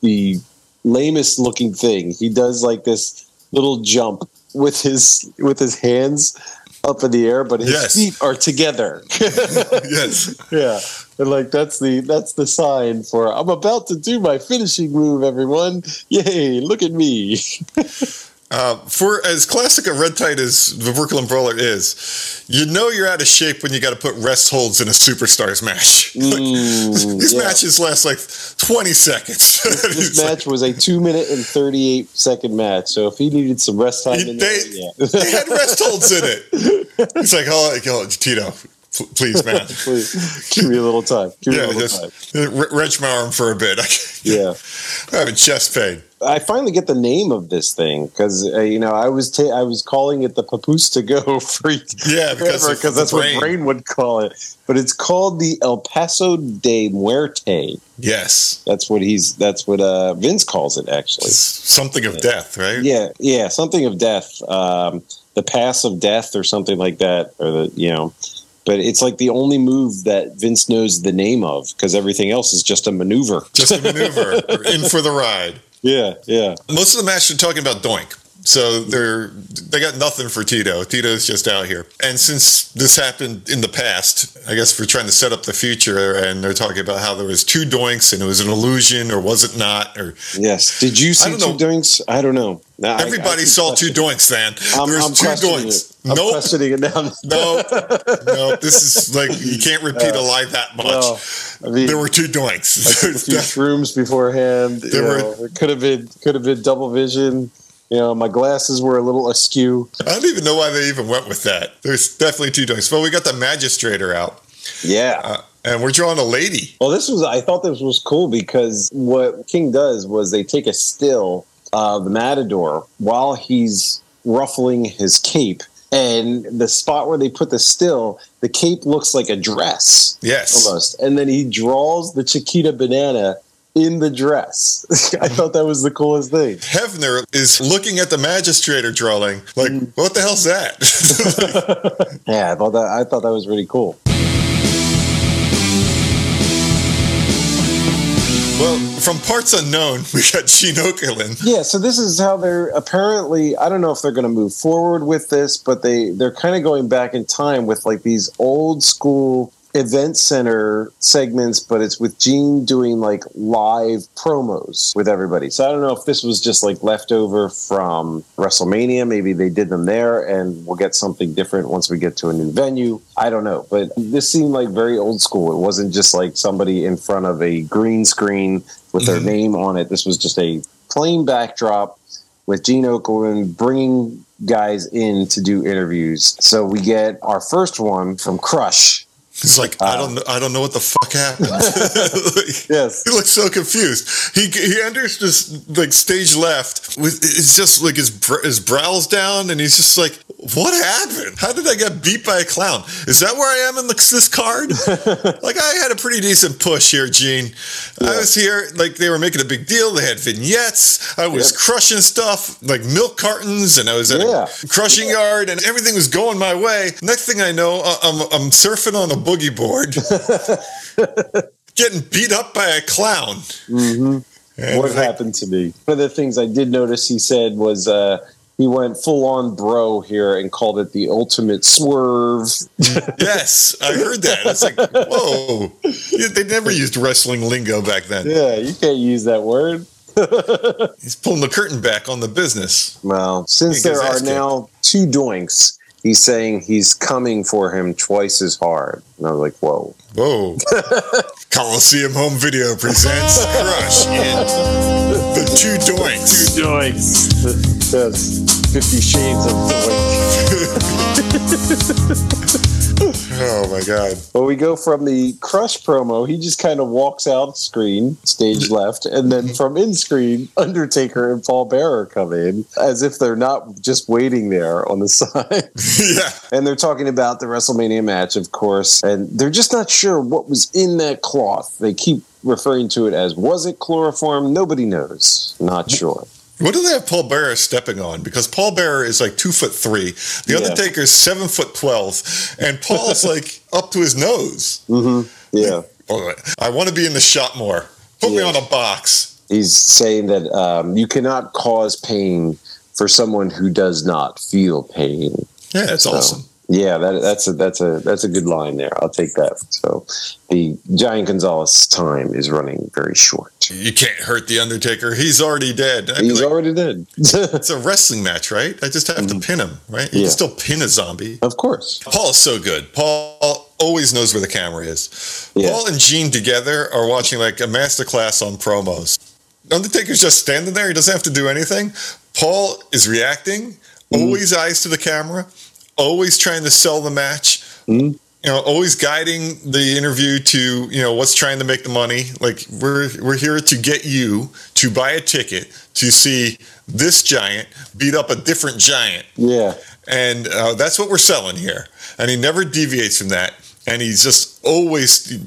the lamest looking thing. He does like this little jump with his with his hands up in the air, but his Yes. feet are together. yes. yeah, and like that's the that's the sign for I'm about to do my finishing move. Everyone, yay! Look at me. Uh, for as classic a red tight as the Brooklyn Brawler is, you know you're out of shape when you got to put rest holds in a superstars match. Like, Mm, these yeah. matches last like 20 seconds. This like- match was a two minute and thirty eight second match. So if he needed some rest time, He- in they, there, yeah. they had rest holds in it. It's like, oh, like, oh Tito, please, man. Please, give me a little time. Give me Yeah, a little just uh, wrench my arm for a bit. Yeah. I have a chest pain. I finally get the name of this thing because uh, you know I was ta- I was calling it the papoose to go for Yeah, because forever of because that's brain. what Brain would call it. But it's called the El Paso de Muerte. Yes. That's what he's. That's what uh, Vince calls it actually. Something of death, right? Yeah, yeah, something of death, um, the pass of death, or something like that, or the you know. But it's like the only move that Vince knows the name of because everything else is just a maneuver. Just a maneuver. in for the ride. Yeah, yeah. Most of the match are talking about Doink. So they're they got nothing for Tito. Tito's just out here. And since this happened in the past, I guess we're trying to set up the future and they're talking about how there was two doinks and it was an illusion or was it not? Or Yes. Did you see two know. doinks? I don't know. No, I- I everybody saw two doinks, man. I'm, There's I'm two doinks. it. I'm Nope. questioning it now. No, no, this is like you can't repeat a lie that much. Well, I mean, there were two doinks. I took a few shrooms beforehand. There were- know, it could have been could have been double vision. You know, my glasses were a little askew. I don't even know why they even went with that. There's definitely two doinks. Well, we got the magistrator out, Yeah. uh, and we're drawing a lady. Well, this was I thought this was cool because what King does was they take a still of the matador while he's ruffling his cape. And the spot where they put the still, the cape looks like a dress Yes. almost. And then he draws the Chiquita banana in the dress. I thought that was the coolest thing. Hefner is looking at the magistrator drawing, like, Mm. what the hell's that? Yeah, I thought that I thought that was really cool. well, from parts unknown, we got Gene Okerlund. Yeah, so this is how they're apparently. I don't know if they're going to move forward with this, but they they're kind of going back in time with like these old school event center segments, but it's with Gene doing like live promos with everybody. So I don't know if this was just like leftover from WrestleMania. Maybe they did them there, and we'll get something different once we get to a new venue. I don't know, but this seemed like very old school. It wasn't just like somebody in front of a green screen with their Mhm. name on it. This was just a plain backdrop with Gene Okerlund bringing guys in to do interviews. So we get our first one from Crush. He's like, I don't know, uh. I don't know what the fuck happened. Like, Yes. He looks so confused. He he enters this like stage left with it's just like his his brows down, and he's just like, what happened? How did I get beat by a clown? Is that where I am in the, this card? like I had a pretty decent push here, Gene. I was here, like they were making a big deal. They had vignettes. I was Yep. crushing stuff like milk cartons, and I was at Yeah. a crushing yard, and everything was going my way. Next thing I know, I'm, I'm surfing on a boogie board, getting beat up by a clown. hmm What like, happened to me? One of the things I did notice he said was uh, he went full on bro here and called it the ultimate swerve. Yes, I heard that. It's like, whoa. They never used wrestling lingo back then. Yeah, you can't use that word. He's pulling the curtain back on the business. Well, since there are now two doinks, he's saying he's coming for him twice as hard. And I was like, whoa. Whoa. Coliseum Home Video presents Crush in The Two Doinks. doinks. That's Fifty Shades of doink. Oh my God. Well, we go from the Crush promo. He just kind of walks out screen, stage left, and then mm-hmm. from in screen, Undertaker and Paul Bearer come in as if they're not just waiting there on the side. yeah. And they're talking about the WrestleMania match, of course, and they're just not sure what was in that cloth. They keep referring to it as was it chloroform? Nobody knows. Not sure. What do they have Paul Bearer stepping on? Because Paul Bearer is like two foot three. The Yeah. is seven foot twelve, and Paul's like up to his nose. hmm Yeah. I want to be in the shot more. Put me on a box. He's saying that um, you cannot cause pain for someone who does not feel pain. Yeah, that's So, awesome. Yeah, that, that's a that's a that's a good line there. I'll take that. So the Giant Gonzalez time is running very short. You can't hurt the Undertaker. He's already dead. I'd He's like, already dead. it's a wrestling match, right? I just have to pin him, right? You Yeah. can still pin a zombie. of course. Paul is so good. Paul always knows where the camera is. Yeah. Paul and Gene together are watching like a masterclass on promos. Undertaker's just standing there. He doesn't have to do anything. Paul is reacting, Mm-hmm. always eyes to the camera, always trying to sell the match. Mhm. You know, always guiding the interview to you know what's trying to make the money. Like we're we're here to get you to buy a ticket to see this giant beat up a different giant Yeah. and uh, that's what we're selling here. And he never deviates from that. And he's just always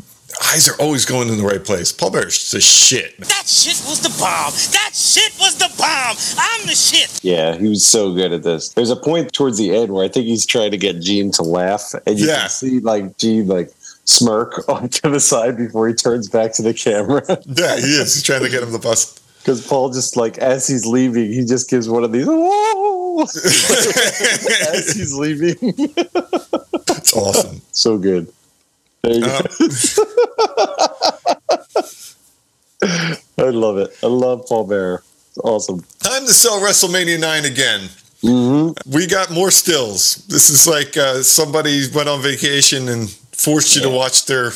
eyes are always going in the right place. Paul Bear's the shit. That shit was the bomb. That shit was the bomb. I'm the shit. Yeah, he was so good at this. There's a point towards the end where I think he's trying to get Gene to laugh, and you Yeah. can see like Gene like smirk onto the side before he turns back to the camera. Yeah, he is. He's trying to get him the bust. Because Paul just like as he's leaving, he just gives one of these "Whoa!" as he's leaving. It's awesome. so good. There you go. Uh, I love it. I love Paul Bearer. It's awesome. time to sell WrestleMania 9 again. Mm-hmm. We got more stills. This is like uh, somebody went on vacation and forced you to watch their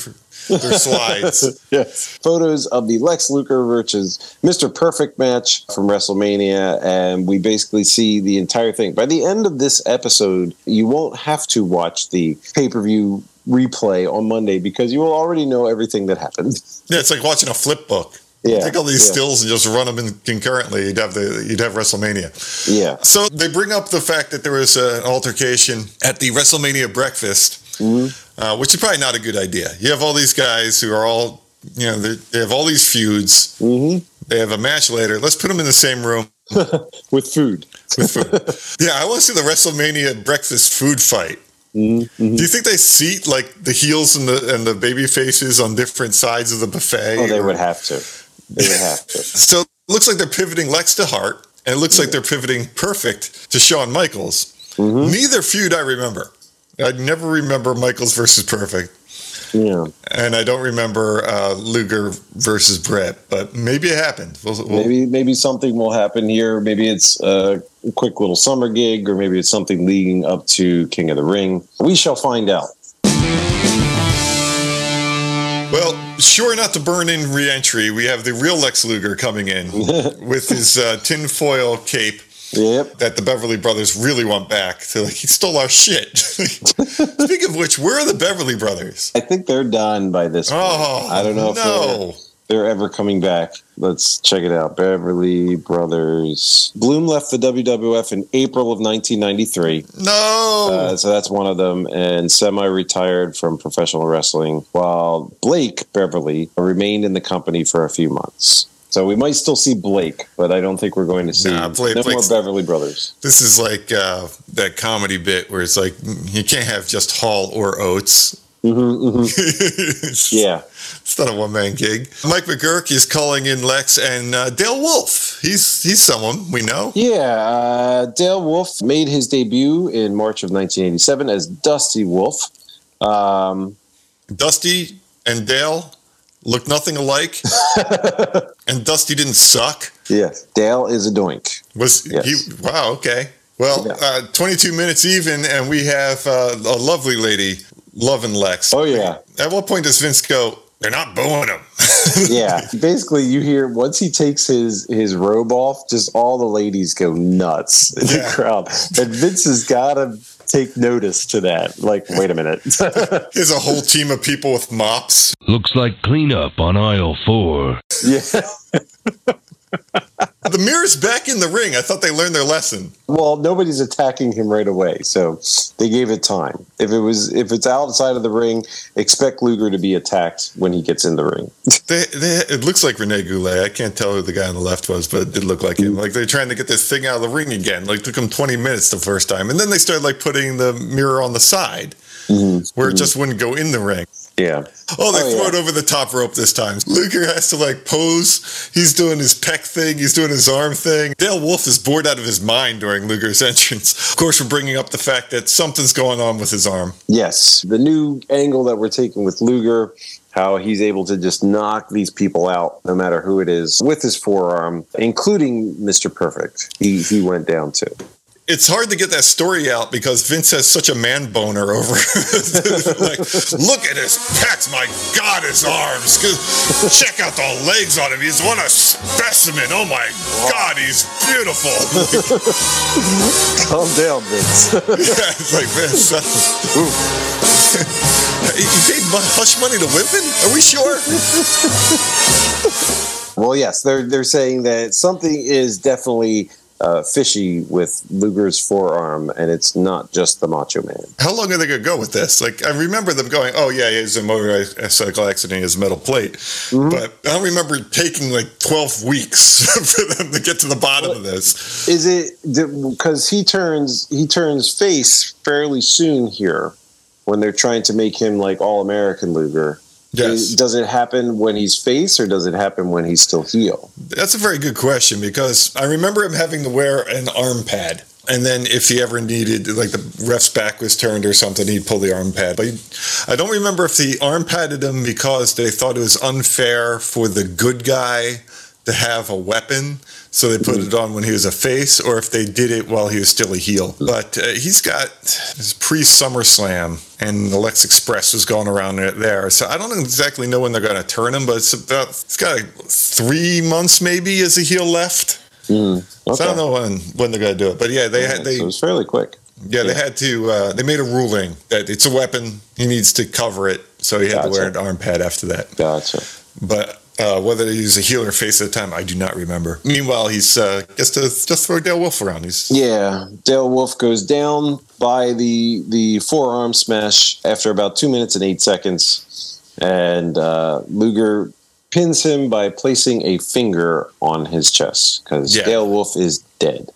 their slides. yes. Photos of the Lex Luger versus Mr. Perfect match from WrestleMania, and we basically see the entire thing. By the end of this episode, you won't have to watch the pay per view replay on Monday because you will already know everything that happened. Yeah, it's like watching a flip book. Yeah. Take all these yeah, stills and just run them in concurrently. You'd have the you'd have WrestleMania. Yeah. So they bring up the fact that there was an altercation at the WrestleMania breakfast, Mhm. uh, which is probably not a good idea. You have all these guys who are all, you know, they they have all these feuds. hmm They have a match later. Let's put them in the same room With food. with food. yeah, I want to see the WrestleMania breakfast food fight. Mm-hmm. Do you think they seat like the heels and the and the baby faces on different sides of the buffet? Oh, they or- would have to. They would have to. So it looks like they're pivoting Lex to Hart, and it looks like they're pivoting Perfect to Shawn Michaels. Mhm. Neither feud I remember. I never remember Michaels versus Perfect, Yeah. and I don't remember uh, Luger versus Bret. But maybe it happened. We'll, we'll- Maybe maybe something will happen here. Maybe it's a quick little summer gig, or maybe it's something leading up to King of the Ring. We shall find out. well, sure not to burn in re-entry. We have the real Lex Luger coming in with his uh, tinfoil cape. Yep. That the Beverly Brothers really want back. So like he stole our shit. Speaking of which, where are the Beverly Brothers? I think they're done by this point. Oh, I don't know if no. they're, they're ever coming back. Let's check it out. Beverly Brothers. Bloom left the WWF in April of 1993. No. Uh, so that's one of them, and semi-retired from professional wrestling, while Blake Beverly remained in the company for a few months. So we might still see Blake, but I don't think we're going to see Nah, Blake- no more Beverly Brothers. This is like uh, that comedy bit where it's like you can't have just Hall or Oates. it's, Yeah, it's not a one man gig. Mike McGuirk is calling in Lex and uh, Dale Wolfe. He's he's someone we know. yeah. Uh, Dale Wolfe made his debut in March of 1987 as Dusty Wolfe. Um, Dusty and Dale look nothing alike, and Dusty didn't suck. yes, Dale is a doink. Was Yes. he? Wow. Okay. Well, Yeah. uh, 22 minutes even, and we have uh, a lovely lady loving Lex. Oh yeah, At what point does Vince go? They're not booing him. yeah. Basically, you hear once he takes his his robe off, just all the ladies go nuts in the crowd, and Vince has got to take notice to that. Like, wait a minute. There's a whole team of people with mops. Looks like cleanup on aisle four. yeah. The mirror's back in the ring. I thought they learned their lesson. Well, nobody's attacking him right away, so they gave it time. If it was if it's outside of the ring, expect Luger to be attacked when he gets in the ring. They, they, it looks like Rene Goulet. I can't tell who the guy on the left was, but it did look like him. Mm. Like they're trying to get this thing out of the ring again. Like took them 20 minutes the first time, and then they started like putting the mirror on the side mm-hmm. where it mm-hmm. just wouldn't go in the ring. Yeah. Oh, they Oh, throw yeah. it over the top rope this time. Luger has to like pose. He's doing his pec thing. He's doing his arm thing. Dale Wolfe is bored out of his mind during Luger's entrance. Of course, we're bringing up the fact that something's going on with his arm. Yes. The new angle that we're taking with Luger, how he's able to just knock these people out, no matter who it is, with his forearm, including Mr. Perfect. He he went down too. It's hard to get that story out because Vince has such a man boner over. like, look at his pecs, my God, his arms. Check out the legs on him. He's one a specimen. Oh my God, he's beautiful. Calm down, Vince. Yeah, it's like Vince. he paid mu- hush money to women? Are we sure? well, yes, they're they're saying that something is definitely uh, fishy with Luger's forearm, and it's not just the Macho Man. How long are they going to go with this? Like, I remember them going, oh, yeah, he has a motorcycle accident, he has a metal plate. But I don't remember it taking like 12 weeks for them to get to the bottom of this. Is it because he turns he turns face fairly soon here when they're trying to make him like all American Luger? Yes. Does it happen when he's face or does it happen when he's still heel? That's a very good question because I remember him having to wear an arm pad. And then if he ever needed, like the ref's back was turned or something, he'd pull the arm pad. But I don't remember if the arm padded him because they thought it was unfair for the good guy to have a weapon. So they put it on when he was a face, or if they did it while he was still a heel. But uh, he's got his pre SummerSlam, and the Lex Express was going around it there. So I don't exactly know when they're going to turn him, but it's about it's got like three months maybe as a heel left. Okay. So I don't know when when they're going to do it, but yeah, they had they so it's fairly quick. yeah they had to uh, they made a ruling that it's a weapon. He needs to cover it, so he had to wear an Gotcha. arm pad after that. Gotcha. But uh, whether he's a heel or face at the time, I do not remember. Meanwhile, he's uh, gets to just throw Dale Wolfe around. He's Yeah, Dale Wolfe goes down by the the forearm smash after about two minutes and eight seconds, and uh, Luger pins him by placing a finger on his chest because Yeah. Dale Wolfe is dead.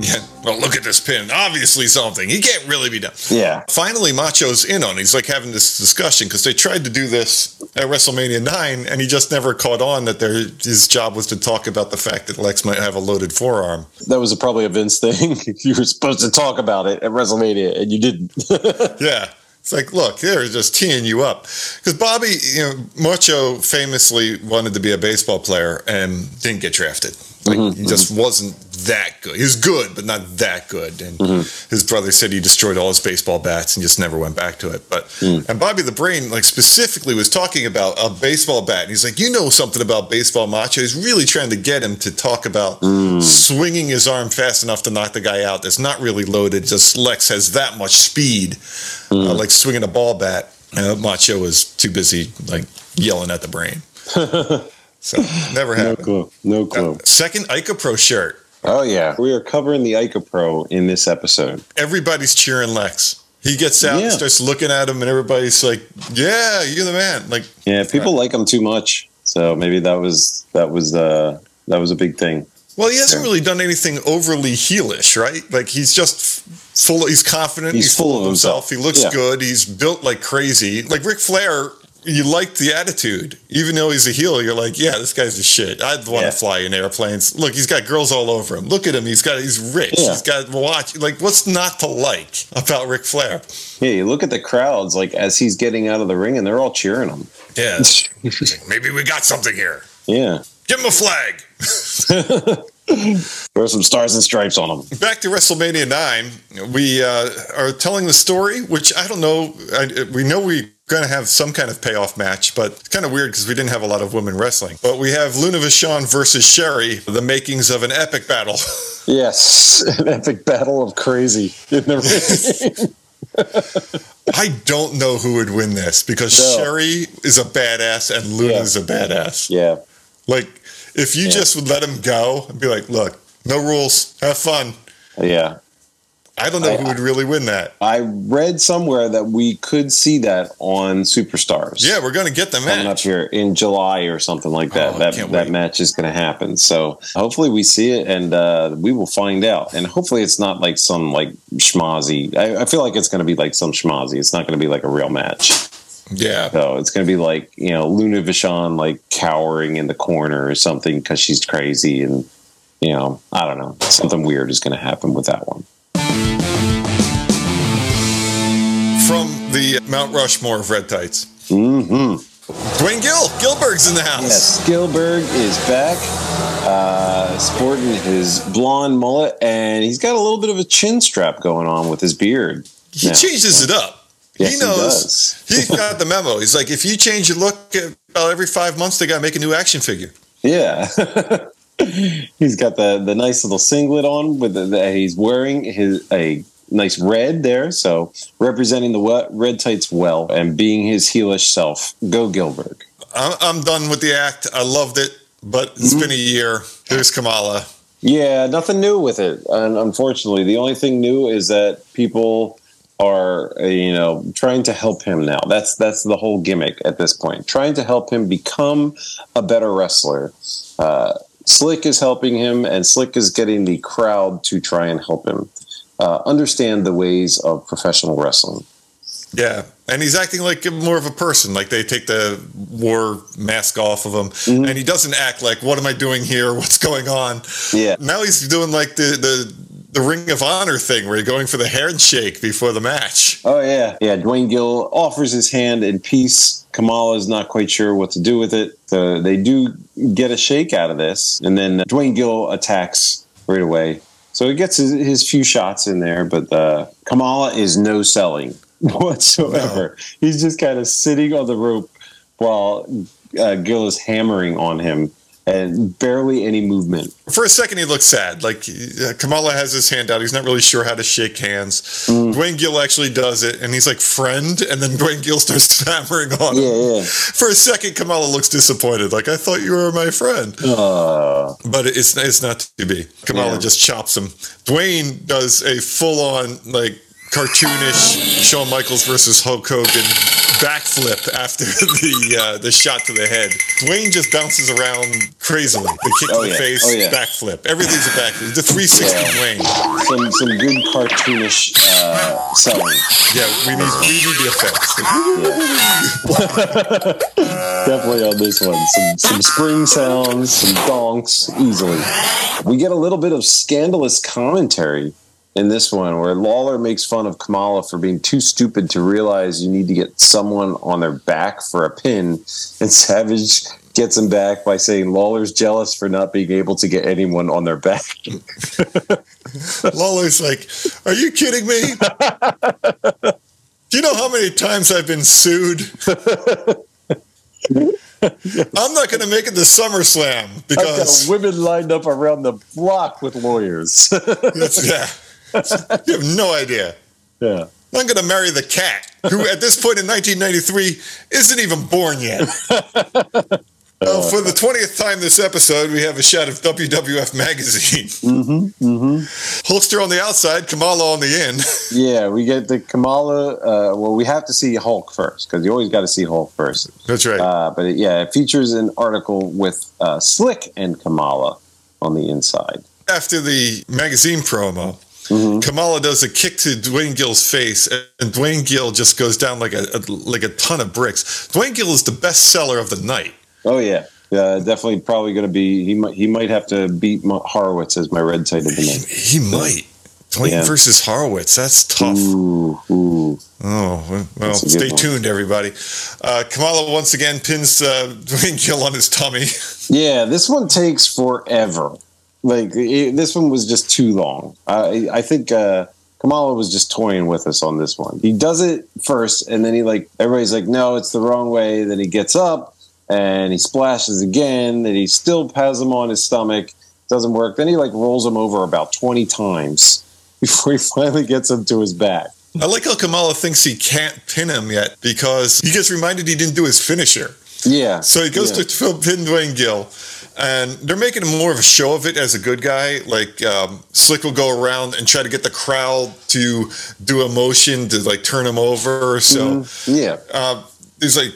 yeah. Well, look at this pin. Obviously, something. He can't really be done. Yeah, Finally, Macho's in on. it. He's like having this discussion because they tried to do this at WrestleMania nine, and he just never caught on that their his job was to talk about the fact that Lex might have a loaded forearm. that was probably a Vince thing. you were supposed to talk about it at WrestleMania, and you didn't. Yeah. It's like, look, they're just teeing you up. Because Bobby, you know, Macho famously wanted to be a baseball player and didn't get drafted. Like, mm-hmm, he just mm-hmm. wasn't that good. He was good, but not that good. And mm-hmm. his brother said he destroyed all his baseball bats and just never went back to it. But mm. and Bobby the Brain, like specifically, was talking about a baseball bat. And he's like, you know something about baseball, Macho. He's really trying to get him to talk about mm. swinging his arm fast enough to knock the guy out. That's not really loaded. Just Lex has that much speed, uh, mm. like swinging a ball bat. Uh, Macho was too busy like yelling at the brain. so never No happened. clue. No clue. Uh, second ICOPRO shirt. Oh yeah, we are covering the ICOPRO in this episode. Everybody's cheering Lex. He gets out Yeah. and starts looking at him, and everybody's like, "Yeah, you're the man!" Like, Yeah, people like him too much, so maybe that was that was uh that was a big thing. well, he hasn't Yeah. really done anything overly heelish, right? Like, he's just f- full. He's confident. He's full of himself. He looks Yeah. good. He's built like crazy. Like Ric Flair. You liked the attitude, even though he's a heel. You're like, yeah, this guy's a shit. I'd want Yeah. to fly in airplanes. Look, he's got girls all over him. Look at him. He's got. He's rich. Yeah. He's got watch. Like, what's not to like about Ric Flair? Yeah, you look at the crowds like as he's getting out of the ring, and they're all cheering him. Yeah. Maybe we got something here. Yeah, Give him a flag. throw some stars and stripes on them. Back to WrestleMania 9, we uh, are telling the story, which I don't know. I, we know we're going to have some kind of payoff match, but it's kind of weird because we didn't have a lot of women wrestling. But we have Luna Vachon versus Sherri, the makings of an epic battle. Yes, an epic battle of crazy in the ring. I don't know who would win this because No. Sherri is a badass and Luna's a badass. yeah, Like, if you Yeah. just would let him go and be like, look, no rules, have fun. yeah. I don't know I- who would really win that. I read somewhere that we could see that on Superstars. Yeah, we're going to get the coming up match. here in July or something like that. Oh, that that wait. match is going to happen. So hopefully we see it and uh, we will find out. And hopefully it's not like some like schmozzy. I, I feel like it's going to be like some schmozzy. It's not going to be like a real match. Yeah. So it's going to be like you know Luna Vachon like cowering in the corner or something because she's crazy and you know I don't know something weird is going to happen with that one. From the Mount Rushmore of red tights. Mm-hmm. Duane Gill, Gillberg's in the house. Yes, Gilbert is back, uh, sporting his blonde mullet, and he's got a little bit of a chin strap going on with his beard. He now. changes it up. Yes, he knows. He got the memo. He's like, if you change your look about every five months, they got to make a new action figure. Yeah. he's got the the nice little singlet on with the, the he's wearing his a nice red there, so representing the wet, red tights well and being his heelish self. Go Gilbert. I'm, I'm done with the act. I loved it, but it's Mm-hmm. been a year. Here's Kamala. Yeah, nothing new with it. And unfortunately, the only thing new is that people are, uh, you know, trying to help him now. That's that's the whole gimmick at this point. Trying to help him become a better wrestler. Uh, Slick is helping him, and Slick is getting the crowd to try and help him uh, understand the ways of professional wrestling. Yeah. And he's acting like more of a person. Like they take the war mask off of him. Mm-hmm. And he doesn't act like, what am I doing here? What's going on? Yeah. Now he's doing like the, the, the Ring of Honor thing where you're going for the handshake before the match. Oh yeah, yeah. Duane Gill offers his hand in peace. Kamala is not quite sure what to do with it. So they do get a shake out of this, and then Duane Gill attacks right away. So he gets his, his few shots in there, but uh, Kamala is no selling whatsoever. He's just kind of sitting on the rope while uh, Gill is hammering on him, and barely any movement. For a second, he looks sad. Like uh, Kamala has his hand out. He's not really sure how to shake hands. Mm. Duane Gill actually does it, and he's like, friend. And then Duane Gill starts hammering on him. Yeah, yeah. For a second, Kamala looks disappointed. Like, I thought you were my friend. Uh, But it's, it's not to be. Kamala Yeah. just chops him. Duane does a full on, like, cartoonish Shawn Michaels versus Hulk Hogan backflip after the uh, the shot to the head. Duane just bounces around crazily. The kick Oh, to the yeah. face, Oh, yeah. backflip. Everything's a backflip. The 360 Yeah. Duane. some some good cartoonish uh, selling. Yeah, we need we need the effects. Definitely on this one. Some some spring sounds, some donks, easily. We get a little bit of scandalous commentary in this one where Lawler makes fun of Kamala for being too stupid to realize you need to get someone on their back for a pin. And Savage gets him back by saying Lawler's jealous for not being able to get anyone on their back. Lawler's like, "Are you kidding me? Do you know how many times I've been sued?" I'm not going to make it to SummerSlam because women lined up around the block with lawyers. yeah, you have no idea. yeah. I'm going to marry the cat. who at this point in 1993 isn't even born yet. Well, for the 20th time this episode, we have a shot of WWF Magazine. Mm-hmm, mm-hmm. Hulkster on the outside, Kamala on the in. Yeah, we get the Kamala. Uh, well, we have to see Hulk first because you always got to see Hulk first. That's right. Uh, but it, yeah, it features an article with uh, Slick and Kamala on the inside. After the magazine promo, Mhm. Kamala does a kick to Duane Gill's face, and Duane Gill just goes down like a, a like a ton of bricks. Duane Gill is the best seller of the night. Oh yeah, yeah, definitely. Probably going to be. He might. He might have to beat Horowitz as my red tight of the night. he might. Duane Yeah. versus Horowitz. That's tough. Ooh, ooh. Oh, well, That's a good stay tuned, everybody. Uh, Kamala once again pins uh, Duane Gill on his tummy. Yeah, this one takes forever. Like it, this one was just too long. I I think uh, Kamala was just toying with us on this one. He does it first, and then he like everybody's like, no, it's the wrong way. Then he gets up and he splashes again. Then he still has him on his stomach. Doesn't work. Then he like rolls him over about twenty times before he finally gets him to his back. I like how Kamala thinks he can't pin him yet because he gets reminded he didn't do his finisher. Yeah. So he goes yeah. to pin Duane Gill, and they're making more of a show of it as a good guy. Like um, Slick will go around and try to get the crowd to do a motion to like turn him over. So Mhm. yeah. uh, he's like,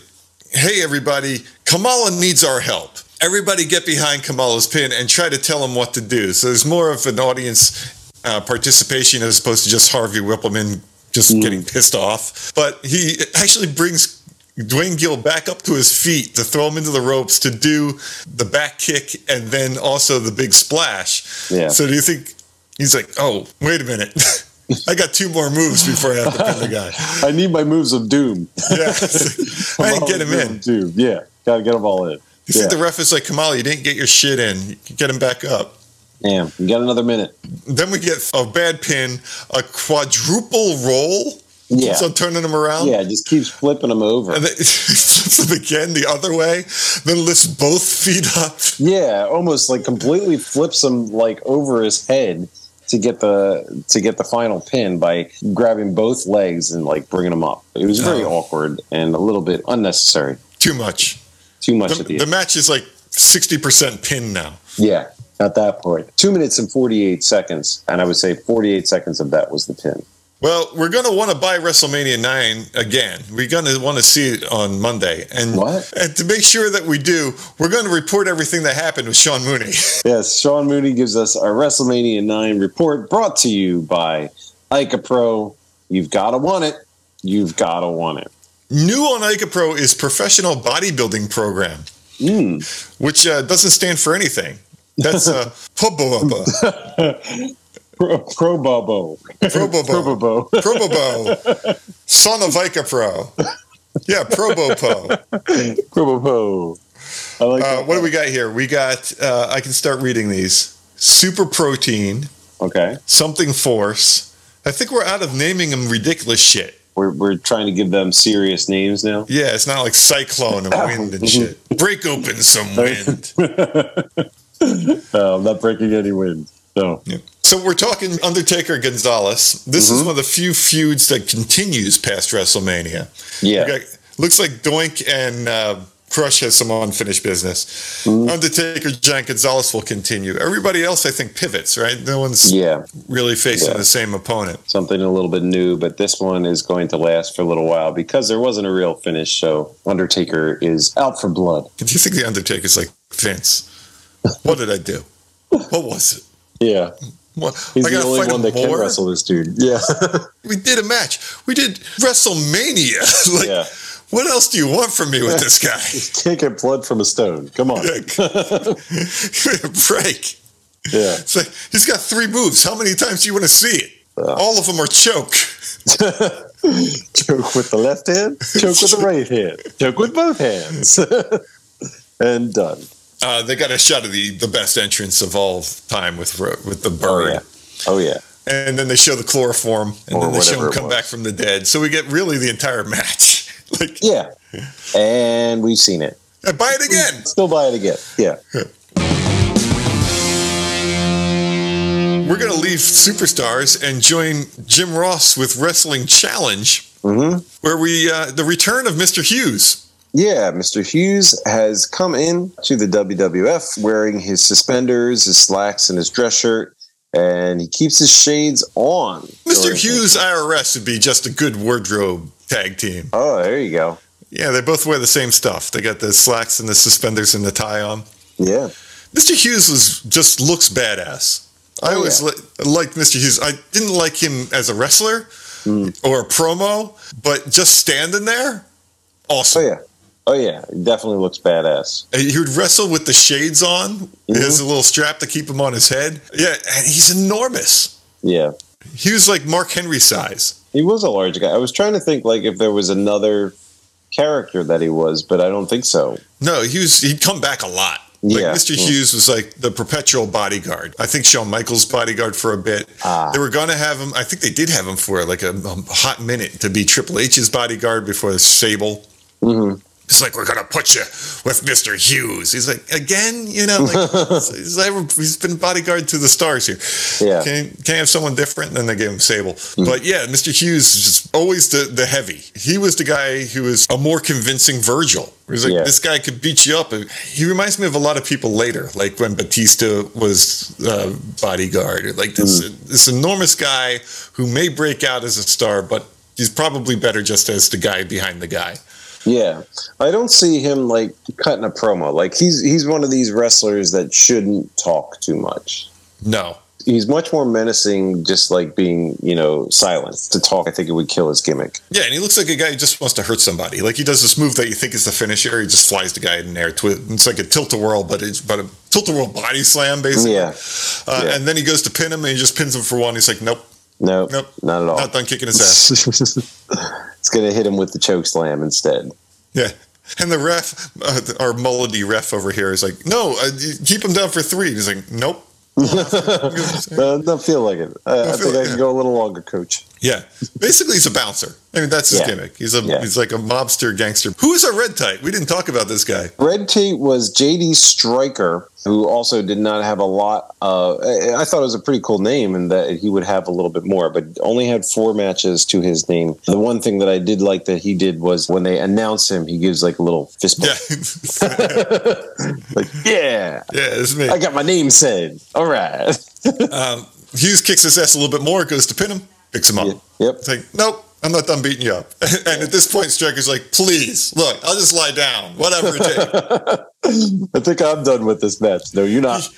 "Hey, everybody, Kamala needs our help. Everybody, get behind Kamala's pin and try to tell him what to do." So there's more of an audience uh, participation as opposed to just Harvey Whippleman just getting pissed off. But he actually brings Duane Gill back up to his feet to throw him into the ropes to do the back kick and then also the big splash. Yeah. So do you think he's like, "Oh, wait a minute." I got two more moves before I have to pin the guy. I need my moves of doom. Yeah, I didn't get him in. Doom. Yeah, gotta get them all in. You Yeah. think the ref is like, Kamal, you didn't get your shit in. You get him back up. Damn, you got another minute. Then we get a bad pin, a quadruple roll. Yeah. So turning them around. Yeah, just keeps flipping them over. And then he flips him again the other way, then lifts both feet up. Yeah, almost like completely flips him like over his head to get the to get the final pin by grabbing both legs and like bringing them up. It was very Oh. awkward and a little bit unnecessary. Too much. Too much The, at the the match is like 60% pin now. Yeah, at that point, two minutes and forty eight seconds, and I would say forty eight seconds of that was the pin. Well, we're going to want to buy WrestleMania 9 again. We're going to want to see it on Monday. And, What? and to make sure that we do, we're going to report everything that happened with Sean Mooney. Yes, Sean Mooney gives us our WrestleMania 9 report brought to you by ICOPRO. You've got to want it. You've got to want it. New on ICOPRO is Professional Bodybuilding Program, Mm. which uh, doesn't stand for anything. That's uh, Pro, Pro Bobo. Pro Bobo. Probobo, son of ICOPRO. Yeah, Probopo. Pro Bobo. I like Uh, what do we got here? We got, uh, I can start reading these Super Protein, Okay. Something Force. I think we're out of naming them ridiculous shit. We're, we're trying to give them serious names now. Yeah, it's not like Cyclone and wind and shit. Break open some wind. I'm not breaking any wind. No. So we're talking Undertaker Gonzalez. This is one of the few feuds that continues past WrestleMania. Yeah. Got- looks like Doink and uh, Crush has some unfinished business. Undertaker Giant Gonzalez will continue. Everybody else, I think, pivots. Right? No one's Yeah. really facing Yeah. the same opponent. Something a little bit new, but this one is going to last for a little while because there wasn't a real finish. So Undertaker is out for blood. Do you think the Undertaker's like Vince? What did I do? What was it? Yeah. What? He's the only one that can wrestle this dude. Yeah. We did a match. We did WrestleMania. like, Yeah. what else do you want from me with this guy? Can't get blood from a stone. Come on. Give me a break. Yeah. It's like, he's got three moves. How many times do you want to see it? Uh. All of them are choke. Choke with the left hand, choke with the right hand, choke with both hands. and done. Uh, they got a shot of the, the best entrance of all time with with the Oh, bird. yeah. Oh, yeah. And then they show the chloroform, and Or then they show him come back from the dead. So we get really the entire match. like, Yeah. And we've seen it. and buy it again. Still buy it again. Yeah. We're going to leave Superstars and join Jim Ross with Wrestling Challenge. hmm where we uh, the return of Mr. Hughes. Yeah, Mr. Hughes has come in to the WWF wearing his suspenders, his slacks, and his dress shirt, and he keeps his shades on. Mr. Hughes IRS would be just a good wardrobe tag team. Oh, there you go. Yeah, they both wear the same stuff. They got the slacks and the suspenders and the tie on. Yeah. Mr. Hughes was just looks badass. Oh, I Oh, always yeah. li- liked Mr. Hughes. I didn't like him as a wrestler hmm. or a promo, but just standing there, Oh awesome. yeah. Oh yeah. He definitely looks badass. He would wrestle with the shades on. He has a little strap to keep him on his head. Yeah, and he's enormous. Yeah. He was like Mark Henry size. He was a large guy. I was trying to think like if there was another character that he was, but I don't think so. No, he was. He'd come back a lot. Like Yeah. Mr. Mm. Hughes was like the perpetual bodyguard. I think Shawn Michaels' bodyguard for a bit. Ah. They were going to have him. I think they did have him for like a, a hot minute to be Triple H's bodyguard before Sable. hmm It's like we're gonna put you with Mr. Hughes. He's like again, you know, like he's, he's been bodyguard to the stars here. Yeah. Can can have someone different? Then they gave him Sable. But yeah, Mr. Hughes is just always the the heavy. He was the guy who was a more convincing Virgil. He's like Yeah. this guy could beat you up. He reminds me of a lot of people later, like when Batista was uh, bodyguard. Like this this enormous guy who may break out as a star, but he's probably better just as the guy behind the guy. Yeah. I don't see him like cutting a promo. Like he's he's one of these wrestlers that shouldn't talk too much. No, He's much more menacing just like being, you know, silent. To talk, I think it would kill his gimmick. Yeah, and he looks like a guy who just wants to hurt somebody. Like he does this move that you think is the finisher. He just flies the guy in there. It's like a tilt a whirl, but it's but a tilt a whirl body slam basically. Yeah. Uh, Yeah. And then he goes to pin him, and he just pins him for one. He's like, nope, nope nope, not at all. not done kicking his ass. it's going to hit him with the choke slam instead. yeah. And the ref, uh, our Mulledy ref over here, is like, no, uh, keep him down for three. He's like, nope. Uh, don't feel like it. I, I think like- I can go a little longer, coach. Yeah, basically he's a bouncer. I mean, that's his Yeah. gimmick. He's a Yeah. he's like a mobster gangster. Who is our red tight? We didn't talk about this guy. Red tight was JD Striker, who also did not have a lot. Uh, I thought it was a pretty cool name, and that he would have a little bit more, but only had four matches to his name. The one thing that I did like that he did was when they announce him, he gives like a little fist bump, Yeah, like "Yeah, yeah, it's me. I got my name said." All right. Um, Hughes kicks his ass a little bit more, goes to pin him, picks him up. Yep. It's like, nope, I'm not done beating you up. and at this point, Striker's like, please, look, I'll just lie down, whatever it takes. I think I'm done with this match. No, you're not.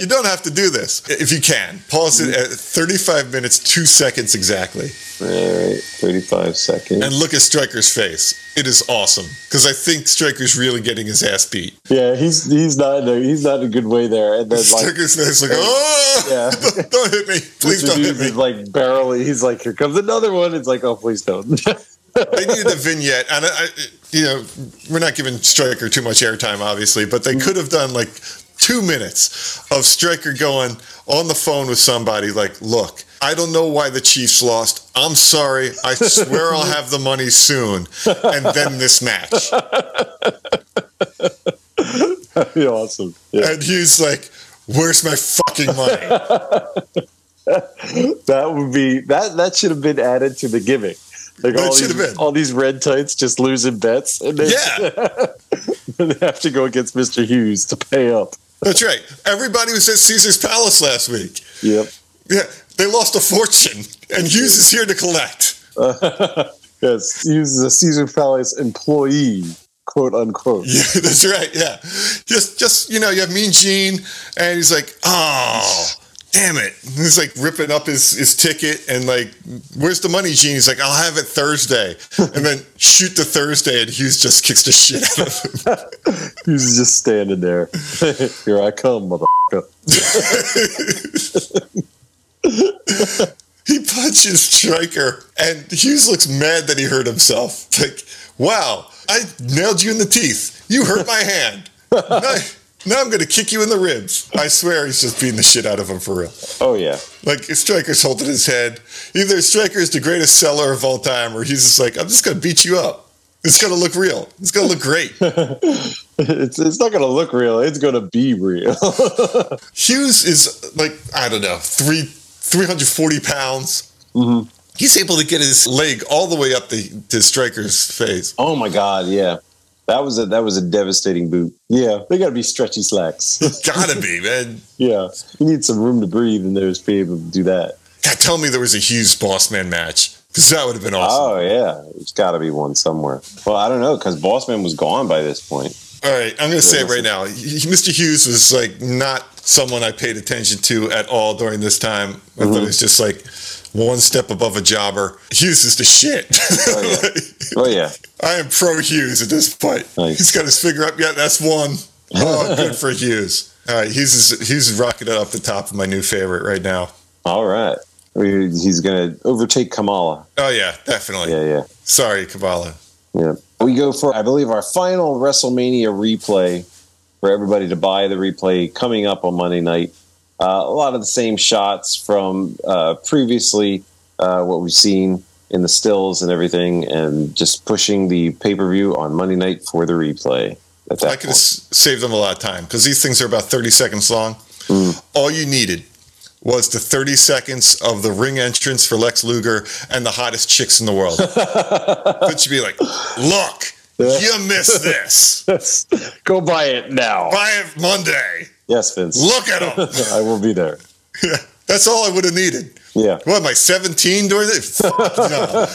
you don't have to do this if you can. Pause it at 35 minutes, two seconds exactly, All right, 35 seconds. and look at Striker's face. It is awesome because I think Striker's really getting his ass beat. yeah, he's he's not in a, he's not in a good way there. And then like Striker's face like, oh, Yeah. don't, don't hit me, please don't hit me. like barely. He's like, here comes another one. It's like, oh, please don't. they needed a vignette, and I, I, you know, we're not giving Striker too much airtime, obviously, but they could have done like two minutes of Striker going on the phone with somebody, like, "Look, I don't know why the Chiefs lost. I'm sorry. I swear I'll have the money soon." And then this match, That'd be awesome. Yeah. and he's like, "Where's my fucking money?" That would be that. That should have been added to the gimmick. Like all these, all these red tights just losing bets, and then Yeah. they have to go against Mr. Hughes to pay up. That's right. Everybody was at Caesar's Palace last week. Yep. Yeah, they lost a fortune, and Hughes is here to collect. yes, Hughes is a Caesar Palace employee, quote unquote. Yeah, that's right. Yeah, just just you know, you have Mean Gene, and he's like, oh, damn it. And he's like ripping up his his ticket, and like, where's the money, Gene? He's like, I'll have it Thursday, and then shoot the Thursday, and Hughes just kicks the shit out of him. Hughes is just standing there. Here I come, motherfucker. he punches Striker, and Hughes looks mad that he hurt himself. Like, wow, I nailed you in the teeth. You hurt my hand. Now, I'm going to kick you in the ribs. I swear he's just beating the shit out of him for real. Oh yeah. Like Striker's holding his head. Either Striker is the greatest seller of all time, or he's just like, I'm just gonna beat you up. It's gonna look real. It's gonna look great. It's it's not gonna look real. It's gonna be real. Hughes is like, I don't know, three three hundred forty pounds. Mhm. He's able to get his leg all the way up the, to Striker's face. Oh my God, yeah. That was a that was a devastating boot. Yeah, they got to be stretchy slacks. Gotta be, man. yeah, you need some room to breathe in there to be able to do that. God, tell me there was a Hughes Bossman match because that would have been awesome. Oh yeah, there's got to be one somewhere. Well, I don't know because Bossman was gone by this point. All right, I'm going to say it right now. Mr. Hughes was like not someone I paid attention to at all during this time. I Mm-hmm. thought he was just like one step above a jobber. Hughes is the shit. Oh, oh yeah, I am pro Hughes at this point. Nice. He's got his finger up yet. That's one. Oh, good for Hughes. All right, Hughes is he's rocking it up the top of my new favorite right now. all right. He's gonna overtake Kamala. Oh yeah, definitely. Yeah, yeah. Sorry, Kamala. Yeah. We go for, I believe, our final WrestleMania replay for everybody to buy the replay coming up on Monday night. Uh, a lot of the same shots from uh, previously, uh, what we've seen in the stills and everything, and just pushing the pay per view on Monday night for the replay. At that I could have saved them a lot of time because these things are about 30 seconds long. Mm. All you needed was the 30 seconds of the ring entrance for Lex Luger and the hottest chicks in the world. that should be like, look, you missed this. Go buy it now. Buy it Monday. Yes, Vince. Look at him. I will be there. Yeah, that's all I would have needed. Yeah. What am I, 17 during? Fuck no.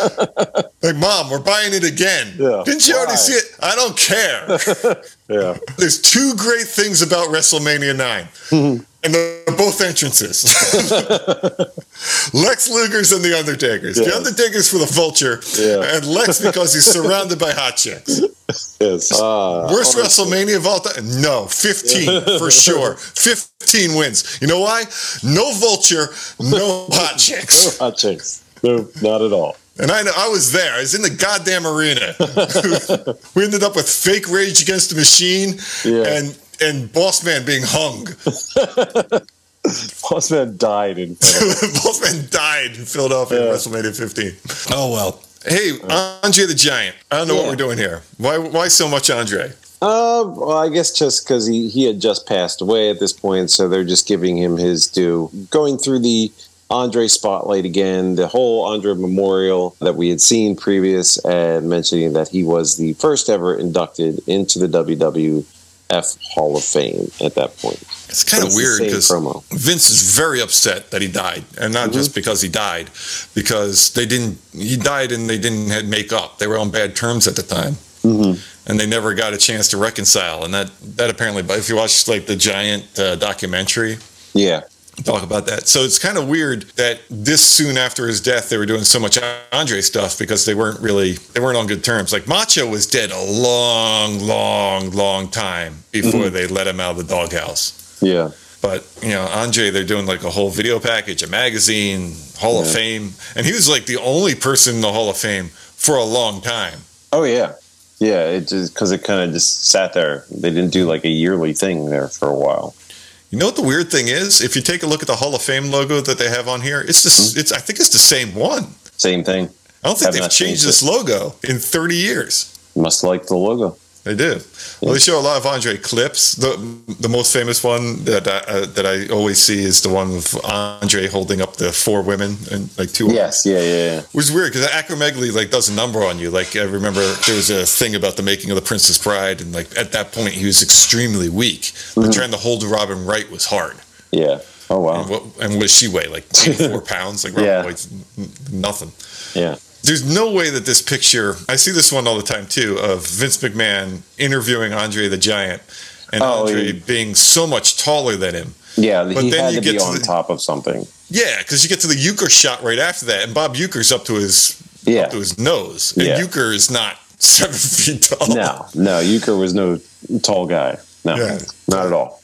Like, mom, we're buying it again. Yeah. Didn't you already see it? I don't care. Yeah. There's two great things about WrestleMania 9, mm-hmm. And they're both entrances Lex Luger's and The Undertaker's. The Undertaker's for the vulture, Yeah. and Lex because he's surrounded by hot chicks. Yes. Uh, Worst WrestleMania of all time? No, 15 for sure. 15 wins. You know why? No vulture, no hot chicks. No hot chicks. No, not at all. And I know I was there. I was in the goddamn arena. we ended up with fake Rage Against the Machine Yeah. and and Boss Man being hung. Bossman died in Boss Man died in Philadelphia in WrestleMania 15. Oh well. Hey, Andre the Giant. I don't know what we're doing here. Why why so much Andre? Uh, well, I guess just because he, he had just passed away at this point, so they're just giving him his due. Going through the Andre spotlight again, the whole Andre memorial that we had seen previous, and mentioning that he was the first ever inducted into the WWF Hall of Fame at that point. It's kind of weird because. Vince is very upset that he died, and not Mm-hmm. just because he died, because they didn't. He died and they didn't had make up. They were on bad terms at the time, Mm-hmm. and they never got a chance to reconcile. And that that apparently, but if you watch like the Giant uh, documentary, Yeah, talk about that. So it's kind of weird that this soon after his death, they were doing so much Andre stuff because they weren't really they weren't on good terms. Like Macho was dead a long, long, long time before mm-hmm. they let him out of the doghouse. yeah, But you know, Andre, they're doing like a whole video package, a magazine, Hall of Fame, and he was like the only person in the Hall of Fame for a long time. oh yeah, yeah. It just because it kind of just sat there. They didn't do like a yearly thing there for a while. You know what the weird thing is? If you take a look at the Hall of Fame logo that they have on here, it's this. Hmm. It's I think it's the same one. Same thing. I don't think Have they've changed changed this logo in 30 years. Must like the logo. They do. Well, they show a lot of Andre clips. The the most famous one that I, uh, that I always see is the one of Andre holding up the four women and like two. Yes, yeah, yeah, yeah. Which is weird because acromegaly like does a number on you. Like I remember there was a thing about the making of the Princess Bride, and like at that point he was extremely weak. But trying to hold Robin Wright was hard. Yeah. Oh And wow. what, and what does she weigh? Like 84 pounds? Like Robin Yeah. weighs nothing. Yeah. There's no way that this picture, I see this one all the time too, of Vince McMahon interviewing Andre the Giant and Oh, Andre he- being so much taller than him. Yeah, But he then had you to get be to on the- top of something. Yeah, because you get to the Uecker shot right after that, and Bob Uecker's up to his Yeah. up to his nose. And Yeah. Uecker is not seven feet tall. No, no, Uecker was no tall guy. No, Yeah. not at all.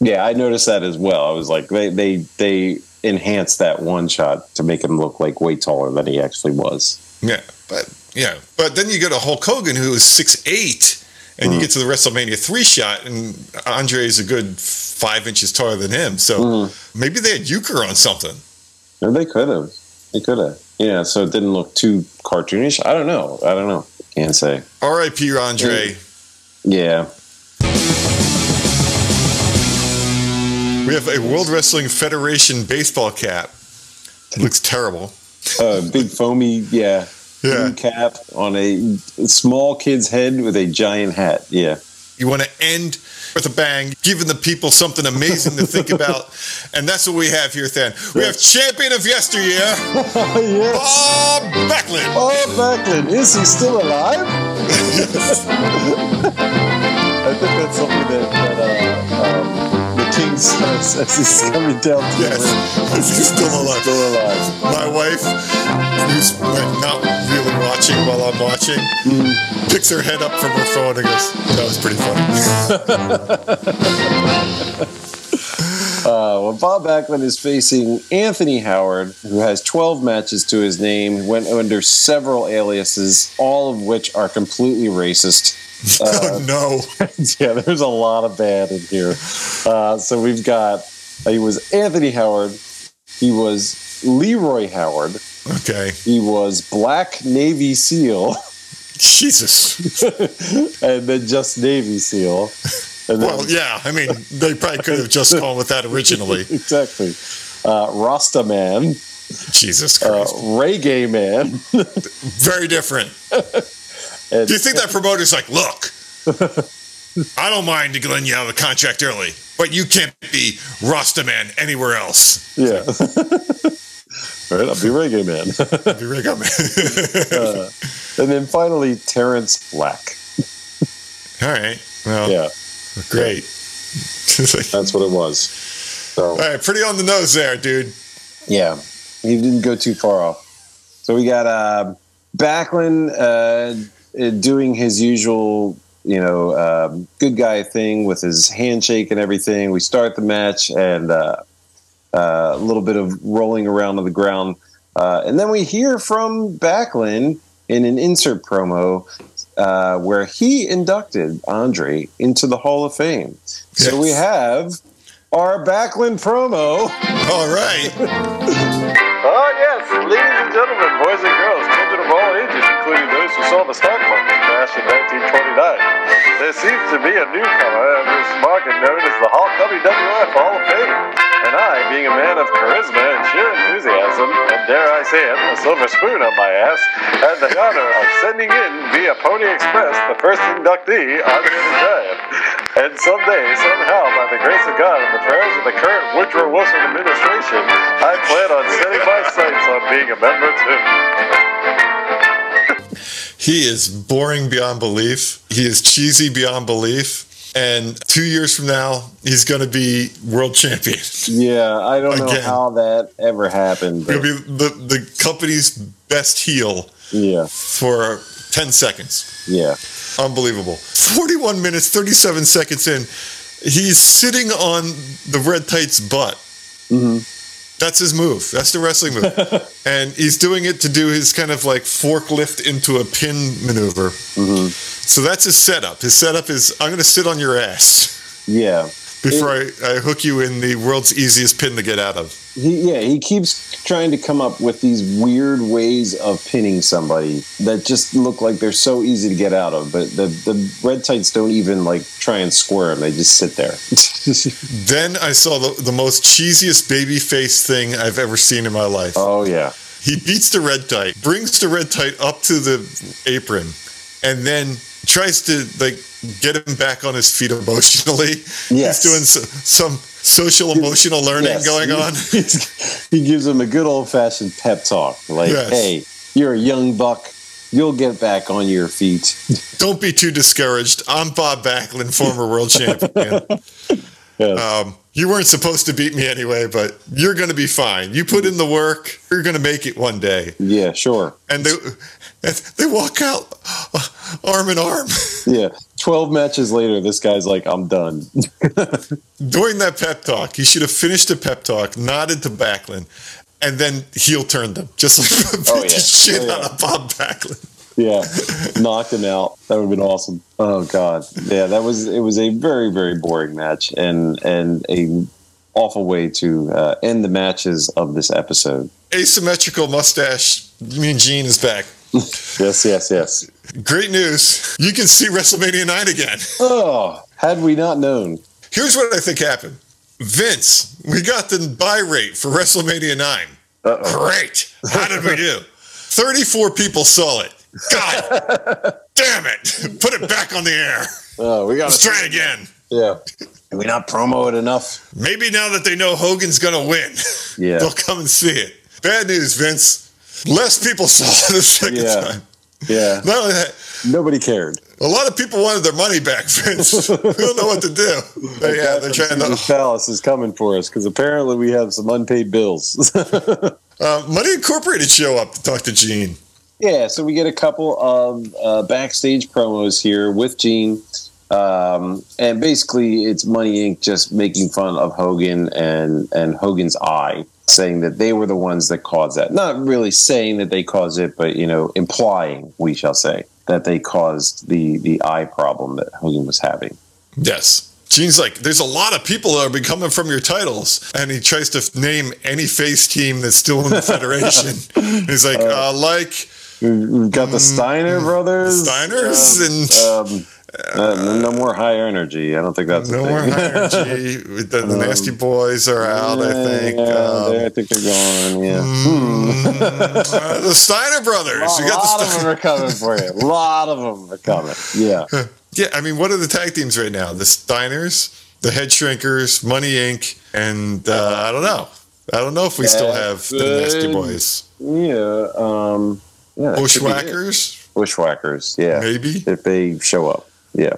Yeah, I noticed that as well. I was like, they they they enhanced that one shot to make him look like way taller than he actually was. Yeah, but yeah, but then you go to Hulk Hogan, who is six eight, and Mm. you get to the WrestleMania three shot, and Andre is a good five inches taller than him. So Mm. maybe they had Uecker on something. Or they could have. They could have. Yeah, so it didn't look too cartoonish. I don't know. I don't know. Can't say. R.I.P. Andre. Yeah. We have a World Wrestling Federation baseball cap. It looks terrible. Uh, big foamy, yeah, Yeah. cap on a small kid's head with a giant hat. Yeah. You want to end with a bang, giving the people something amazing to think about. And that's what we have here, Then We have champion of yesteryear, yes. Bob Backlund. Oh, Backlund, is he still alive? I think that's something that, uh, says as he's coming down to Yes, the ring. he's still alive. Still alive. My wife, who's like, not really watching while I'm watching, picks her head up from her phone and goes, That was pretty funny. Uh, well, Bob Backlund is facing Anthony Howard, who has 12 matches to his name, went under several aliases, all of which are completely racist. oh, no. yeah, there's a lot of bad in here. Uh, so we've got, uh, he was Anthony Howard, he was Leroy Howard, Okay. he was Black Navy SEAL, Jesus. and then just Navy SEAL. And then, Well, yeah. I mean, they probably could have just gone with that originally. exactly. Uh, Rasta Man, Jesus uh, Christ. Reggae Man, Very different. And Do you think that promoter's like, look, I don't mind letting you out of the contract early, but you can't be Rasta Man anywhere else. Yeah. All right, I'll be Reggae Man. I'll Be up, man. Uh, and then finally, Terrence Black. All right. Well, Yeah, great. that's what it was. So, All right, pretty on the nose there, dude. yeah, he didn't go too far off. So we got uh, Backlund uh, doing his usual, you know, um, good guy thing with his handshake and everything. We start the match and uh, uh, a little bit of rolling around on the ground. Uh, and then we hear from Backlund in an insert promo uh, where he inducted Andre into the Hall of Fame. So we have our Backlund promo. All right. Oh, yes, ladies and gentlemen, boys and girls, who saw the stock market crash in 1929. There seems to be a newcomer in this market known as the Hall WWF Hall of Fame. And I, being a man of charisma and sheer enthusiasm, and dare I say it, a silver spoon on my ass, had the honor of sending in via Pony Express the first inductee, Andre the Giant. And someday, somehow, by the grace of God and the prayers of the current Woodrow Wilson administration, I plan on setting my sights on being a member too. He is boring beyond belief. He is cheesy beyond belief. And two years from now, he's going to be world champion. Yeah, I don't know how that ever happened. He'll be the, the company's best heel yeah, for 10 seconds. yeah. Unbelievable. 41 minutes, 37 seconds in, he's sitting on the red tights butt. Mm-hmm. That's his move. That's the wrestling move. and he's doing it to do his kind of like forklift into a pin maneuver. Mm-hmm. So that's his setup. His setup is I'm going to sit on your ass Yeah. Before I, I hook you in the world's easiest pin to get out of. He, yeah, he keeps trying to come up with these weird ways of pinning somebody that just look like they're so easy to get out of. But the, the red tights don't even like try and squirm; they just sit there. Then I saw the, the most cheesiest baby face thing I've ever seen in my life. oh yeah, He beats the red tight, brings the red tight up to the apron, and then tries to like get him back on his feet emotionally. Yes. He's doing so, some social emotional learning Yes. going on. he gives him a good old fashioned pep talk, like, Yes. "Hey, you're a young buck. You'll get back on your feet." Don't be too discouraged. I'm Bob Backlund, former world champion. Yes. Um, you weren't supposed to beat me anyway, but you're going to be fine. You put in the work. You're going to make it one day. yeah, sure. And they they walk out uh, arm in arm. Yeah, twelve matches later, this guy's like, "I'm done." During that pep talk, he should have finished the pep talk, nodded to Backlund, and then heel turned them, just like beat Oh, the shit Oh, yeah. out of Bob Backlund. yeah, knocked him out. That would have been awesome. Oh god, yeah, that was it. Was a very very boring match and and a awful way to uh, end the matches of this episode. Asymmetrical mustache. Mean Gene is back. Yes, yes, yes. Great news. You can see WrestleMania 9 again. Oh, had we not known, Here's what I think happened Vince, we got the buy rate for WrestleMania 9. Great. How did we do? 34 people saw it. God damn it. Put it back on the air. Oh, we got Let's try it again. Yeah. Did we not promo it enough? Maybe now that they know Hogan's going to win, Yeah. they'll come and see it. Bad news, Vince. Less people saw it the second Yeah. time. Yeah. Not only that, Nobody cared. a lot of people wanted their money back, Vince. we don't know what to do. But yeah, they're trying The to. palace is coming for us because apparently we have some unpaid bills. Uh, Money Incorporated show up to talk to Gene. Yeah, so we get a couple of uh, backstage promos here with Gene. Um, and basically, it's Money Inc. just making fun of Hogan and, and Hogan's eye, saying that they were the ones that caused that. Not really saying that they caused it, but, you know, implying, we shall say, that they caused the, the eye problem that Hogan was having. Yes. Gene's like, there's a lot of people that are coming from your titles. And he tries to name any face team that's still in the Federation. He's like, uh, like We've got the Steiner brothers. Steiners um, um, uh, no more high energy. I don't think that's no thing. more energy. the, the Nasty Boys are out, I think. Yeah, Um, I think they're gone. Yeah. uh, the Steiner brothers. A You got lot the of Steiner- them are coming for you. A lot of them are coming. Yeah. Yeah, I mean, what are the tag teams right now? The Steiners, the Head Shrinkers, Money Inc., and uh, I don't know. I don't know if we still have the Nasty Boys. Yeah. Um, yeah that could be it. Bushwhackers, Bushwhackers. Yeah. maybe. If they show up. Yeah.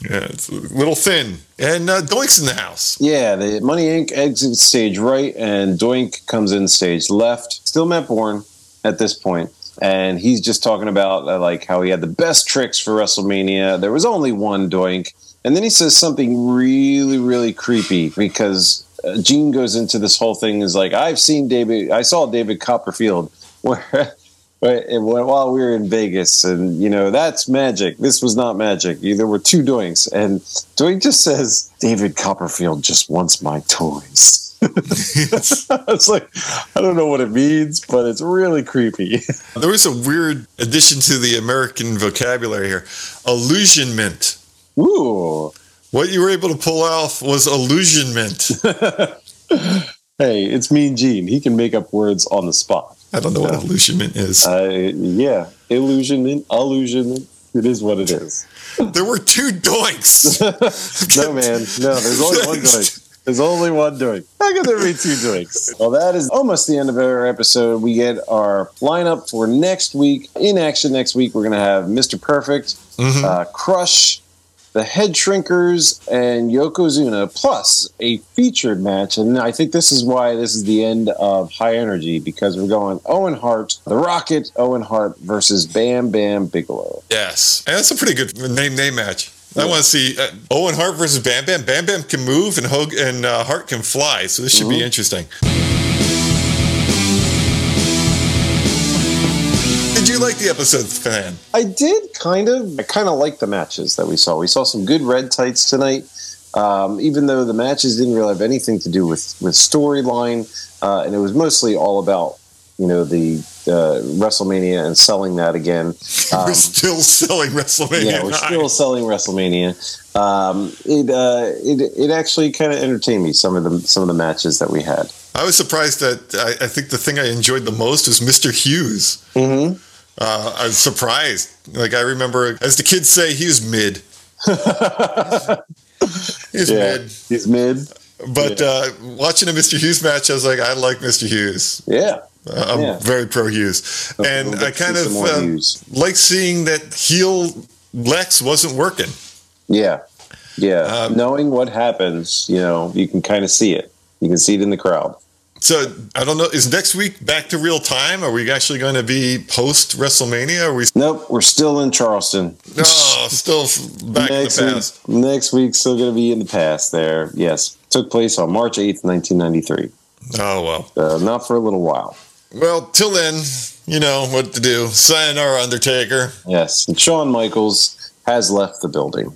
Yeah, it's a little thin. And uh, Doink's in the house. Yeah. The Money Inc. exits stage right, and Doink comes in stage left. Still Matt Borne at this point, and he's just talking about uh, like how he had the best tricks for WrestleMania. There was only one Doink, and then he says something really, really creepy because uh, Gene goes into this whole thing is like I've seen David, I saw David Copperfield where. While we were in Vegas, and you know that's magic. This was not magic. There were two doinks, and Doink just says, "David Copperfield just wants my toys." it's like I don't know what it means, but it's really creepy. There was a weird addition to the American vocabulary here illusionment. Ooh, What you were able to pull off was illusionment. hey, it's Mean Gene. He can make up words on the spot. I don't know what illusionment is. Uh, yeah, illusionment, illusionment. It is what it is. There were two doinks. No, man. No, there's only one doink. There's only one doink. How can there be two doinks? Well, that is almost the end of our episode. We get our lineup for next week. In action next week, we're going to have Mr. Perfect, uh, Crush, the Head Shrinkers, and Yokozuna, plus a featured match. And I think this is why this is the end of High Energy because we're going Owen Hart, The Rocket, Owen Hart versus Bam Bam Bigelow. Yes, and that's a pretty good name name match. I want to see uh, Owen Hart versus Bam Bam. Bam Bam can move and Hogue and uh, Hart can fly, so this should be interesting. Did you like the episode, fan? I did kind of. I kind of like the matches that we saw. We saw some good red tights tonight. Um, even though the matches didn't really have anything to do with with storyline, uh, and it was mostly all about you know the uh, WrestleMania and selling that again. Um, We're still selling WrestleMania. yeah, we're 9. still selling WrestleMania. Um, it, uh, it it actually kind of entertained me some of the some of the matches that we had. I was surprised that I, I think the thing I enjoyed the most was Mr. Hughes. Mm-hmm. Uh, I was surprised. Like I remember, as the kids say, he was mid. He's Yeah, mid. he's mid. But uh, watching a Mr. Hughes match, I was like, I like Mr. Hughes. Yeah, Uh, I'm Yeah. very pro Hughes, and We'll I kind of uh, like seeing that heel Lex wasn't working. Yeah. Yeah. Um, Knowing what happens, you know, you can kind of see it. You can see it in the crowd. So I don't know. Is next week back to real time? Are we actually going to be post WrestleMania? Are we? Nope, we're still in Charleston. No, still back next in the week, next week's still going to be in the past there. Yes. Took place on March 8th, 1993. Oh well. Uh, not for a little while. Well, till then, you know what to do. Sayonara, Undertaker. Yes. And Shawn Michaels has left the building.